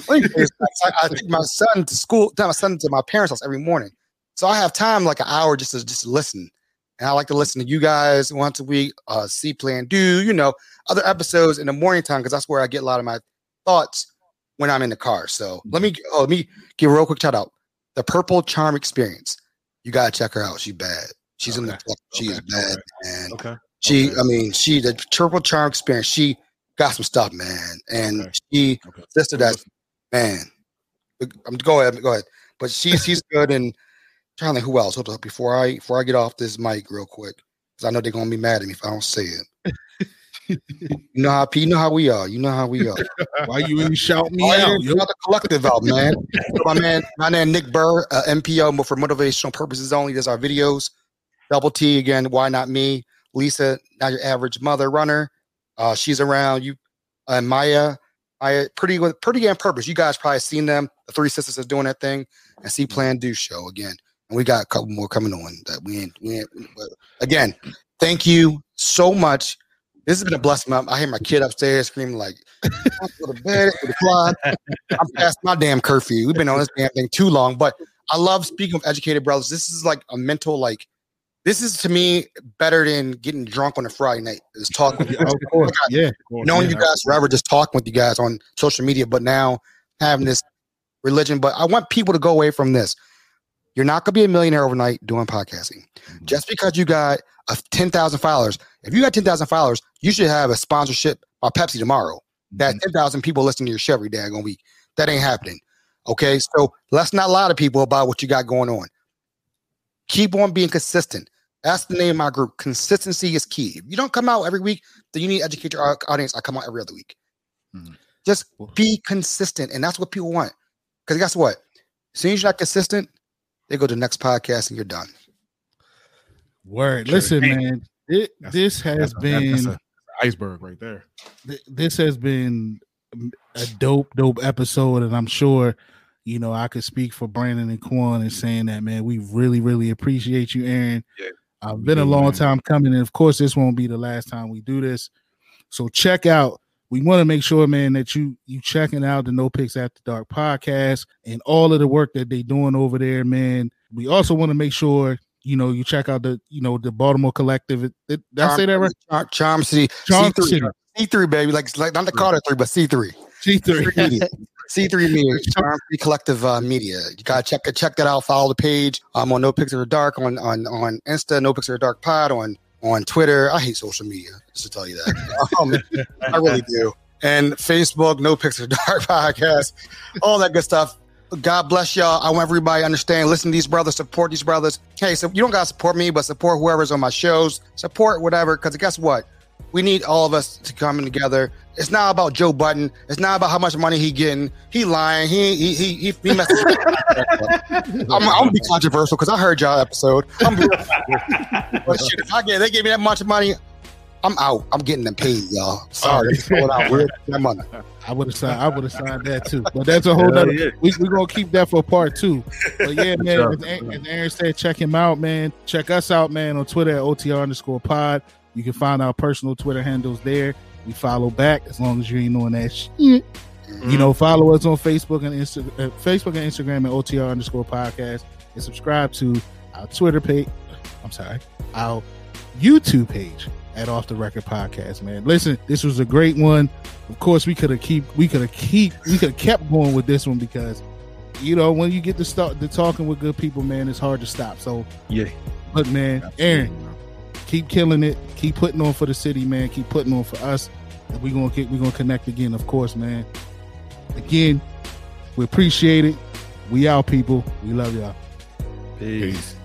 let me I, I take my son to school. Take my son to my parents' house every morning. So I have time like an hour just to just listen. And I like to listen to you guys once a week. Uh, C Plan Do you know other episodes in the morning time because that's where I get a lot of my thoughts when I'm in the car. So let me oh, let me give a real quick shout out. The Purple Charm Experience. You gotta check her out. She's bad. She's okay. in the she okay. is bad, man. Okay. She, okay. I mean, she the Purple Charm Experience. She got some stuff, man, and she sister that man. I'm go ahead, go ahead. But she's she's good and trying to who else. Hold up before I before I get off this mic real quick because I know they're gonna be mad at me if I don't say it you know how you know how we are. You know how we are.
Why you even shout me out?
You got the collective out, man. my man, my man Nick Burr, uh, MPO for motivational purposes only. Does our videos. Double T again. Why not me? Lisa, not your average mother runner. Uh, she's around. You and uh, Maya, Maya, pretty pretty on purpose. You guys probably seen them. The three sisters is doing that thing, and C Plan Do show again. We got a couple more coming on that we ain't. We ain't. Again, thank you so much this has been a blessing. I hear my kid upstairs screaming like, "Go to bed, go to clock." I'm past my damn curfew. We've been on this damn thing too long. But I love speaking of educated brothers. This is like a mental like. This is to me better than getting drunk on a Friday night. Is talking with you.
course, yeah.
Knowing yeah. you guys forever, just talking with you guys on social media, but now having this religion. But I want people to go away from this. You're not going to be a millionaire overnight doing podcasting. Mm-hmm. Just because you got a 10,000 followers, if you got 10,000 followers, you should have a sponsorship by Pepsi tomorrow. That mm-hmm. 10,000 people listening to your show every day are going to be, that ain't happening. Okay. So let's not lie to people about what you got going on. Keep on being consistent. That's the name of my group. Consistency is key. If you don't come out every week, then you need to educate your audience. I come out every other week. Mm-hmm. Just be consistent. And that's what people want. Because guess what? As soon as you're not consistent, they go to the next podcast and you're done.
Word. Listen, man. It, this has that's, been that's a,
iceberg right there.
this has been a dope, dope episode, and I'm sure you know I could speak for Brandon and Quan and saying that man, we really, really appreciate you, Aaron. Yeah. I've been a long man. time coming, and of course, this won't be the last time we do this. So check out. We want to make sure, man, that you you checking out the No Pics After Dark podcast and all of the work that they doing over there, man. We also want to make sure you know, you check out the, you know, the Baltimore Collective. It, it, did I say that right?
Charm, Charm City. Charm C3, City. C3, baby. Like, like not the Carter 3, but C3.
C3.
C3 Media, Charm City Collective uh, Media. You gotta check check that out. Follow the page. I'm on No Pics After Dark on on on Insta, No Pics After Dark Pod on on Twitter. I hate social media, just to tell you that. um, I really do. and Facebook, No of Dark podcast, all that good stuff. God bless y'all. I want everybody to understand. Listen to these brothers, support these brothers. Hey, so you don't gotta support me, but support whoever's on my shows, support whatever. Because guess what? We need all of us to come together. It's not about Joe Budden. It's not about how much money he getting. He lying. He he he he, he messing. I'm, I'm gonna be controversial because I heard y'all episode. I'm but shit, if I get they give me that much money, I'm out. I'm getting them paid, y'all. Sorry, out. Where's that money?
I would have signed. I would have signed that too. But that's a whole other. Yeah. We we gonna keep that for part two. But yeah, man. As, as Aaron said, check him out, man. Check us out, man, on Twitter at OTR underscore Pod. You can find our personal Twitter handles there. We follow back as long as you ain't doing that shit. Mm-hmm. You know, follow us on Facebook and Insta- uh, Facebook and Instagram at OTR underscore Podcast, and subscribe to our Twitter page. I'm sorry, our YouTube page at Off the Record Podcast, man. Listen, this was a great one. Of course, we could have keep we could have keep we could have kept going with this one because you know when you get to start to talking with good people, man, it's hard to stop. So
yeah,
but man, Absolutely. Aaron, keep killing it, keep putting on for the city, man. Keep putting on for us, and we're gonna get we're gonna connect again, of course, man. Again, we appreciate it. We out, people. We love y'all.
Peace. Peace.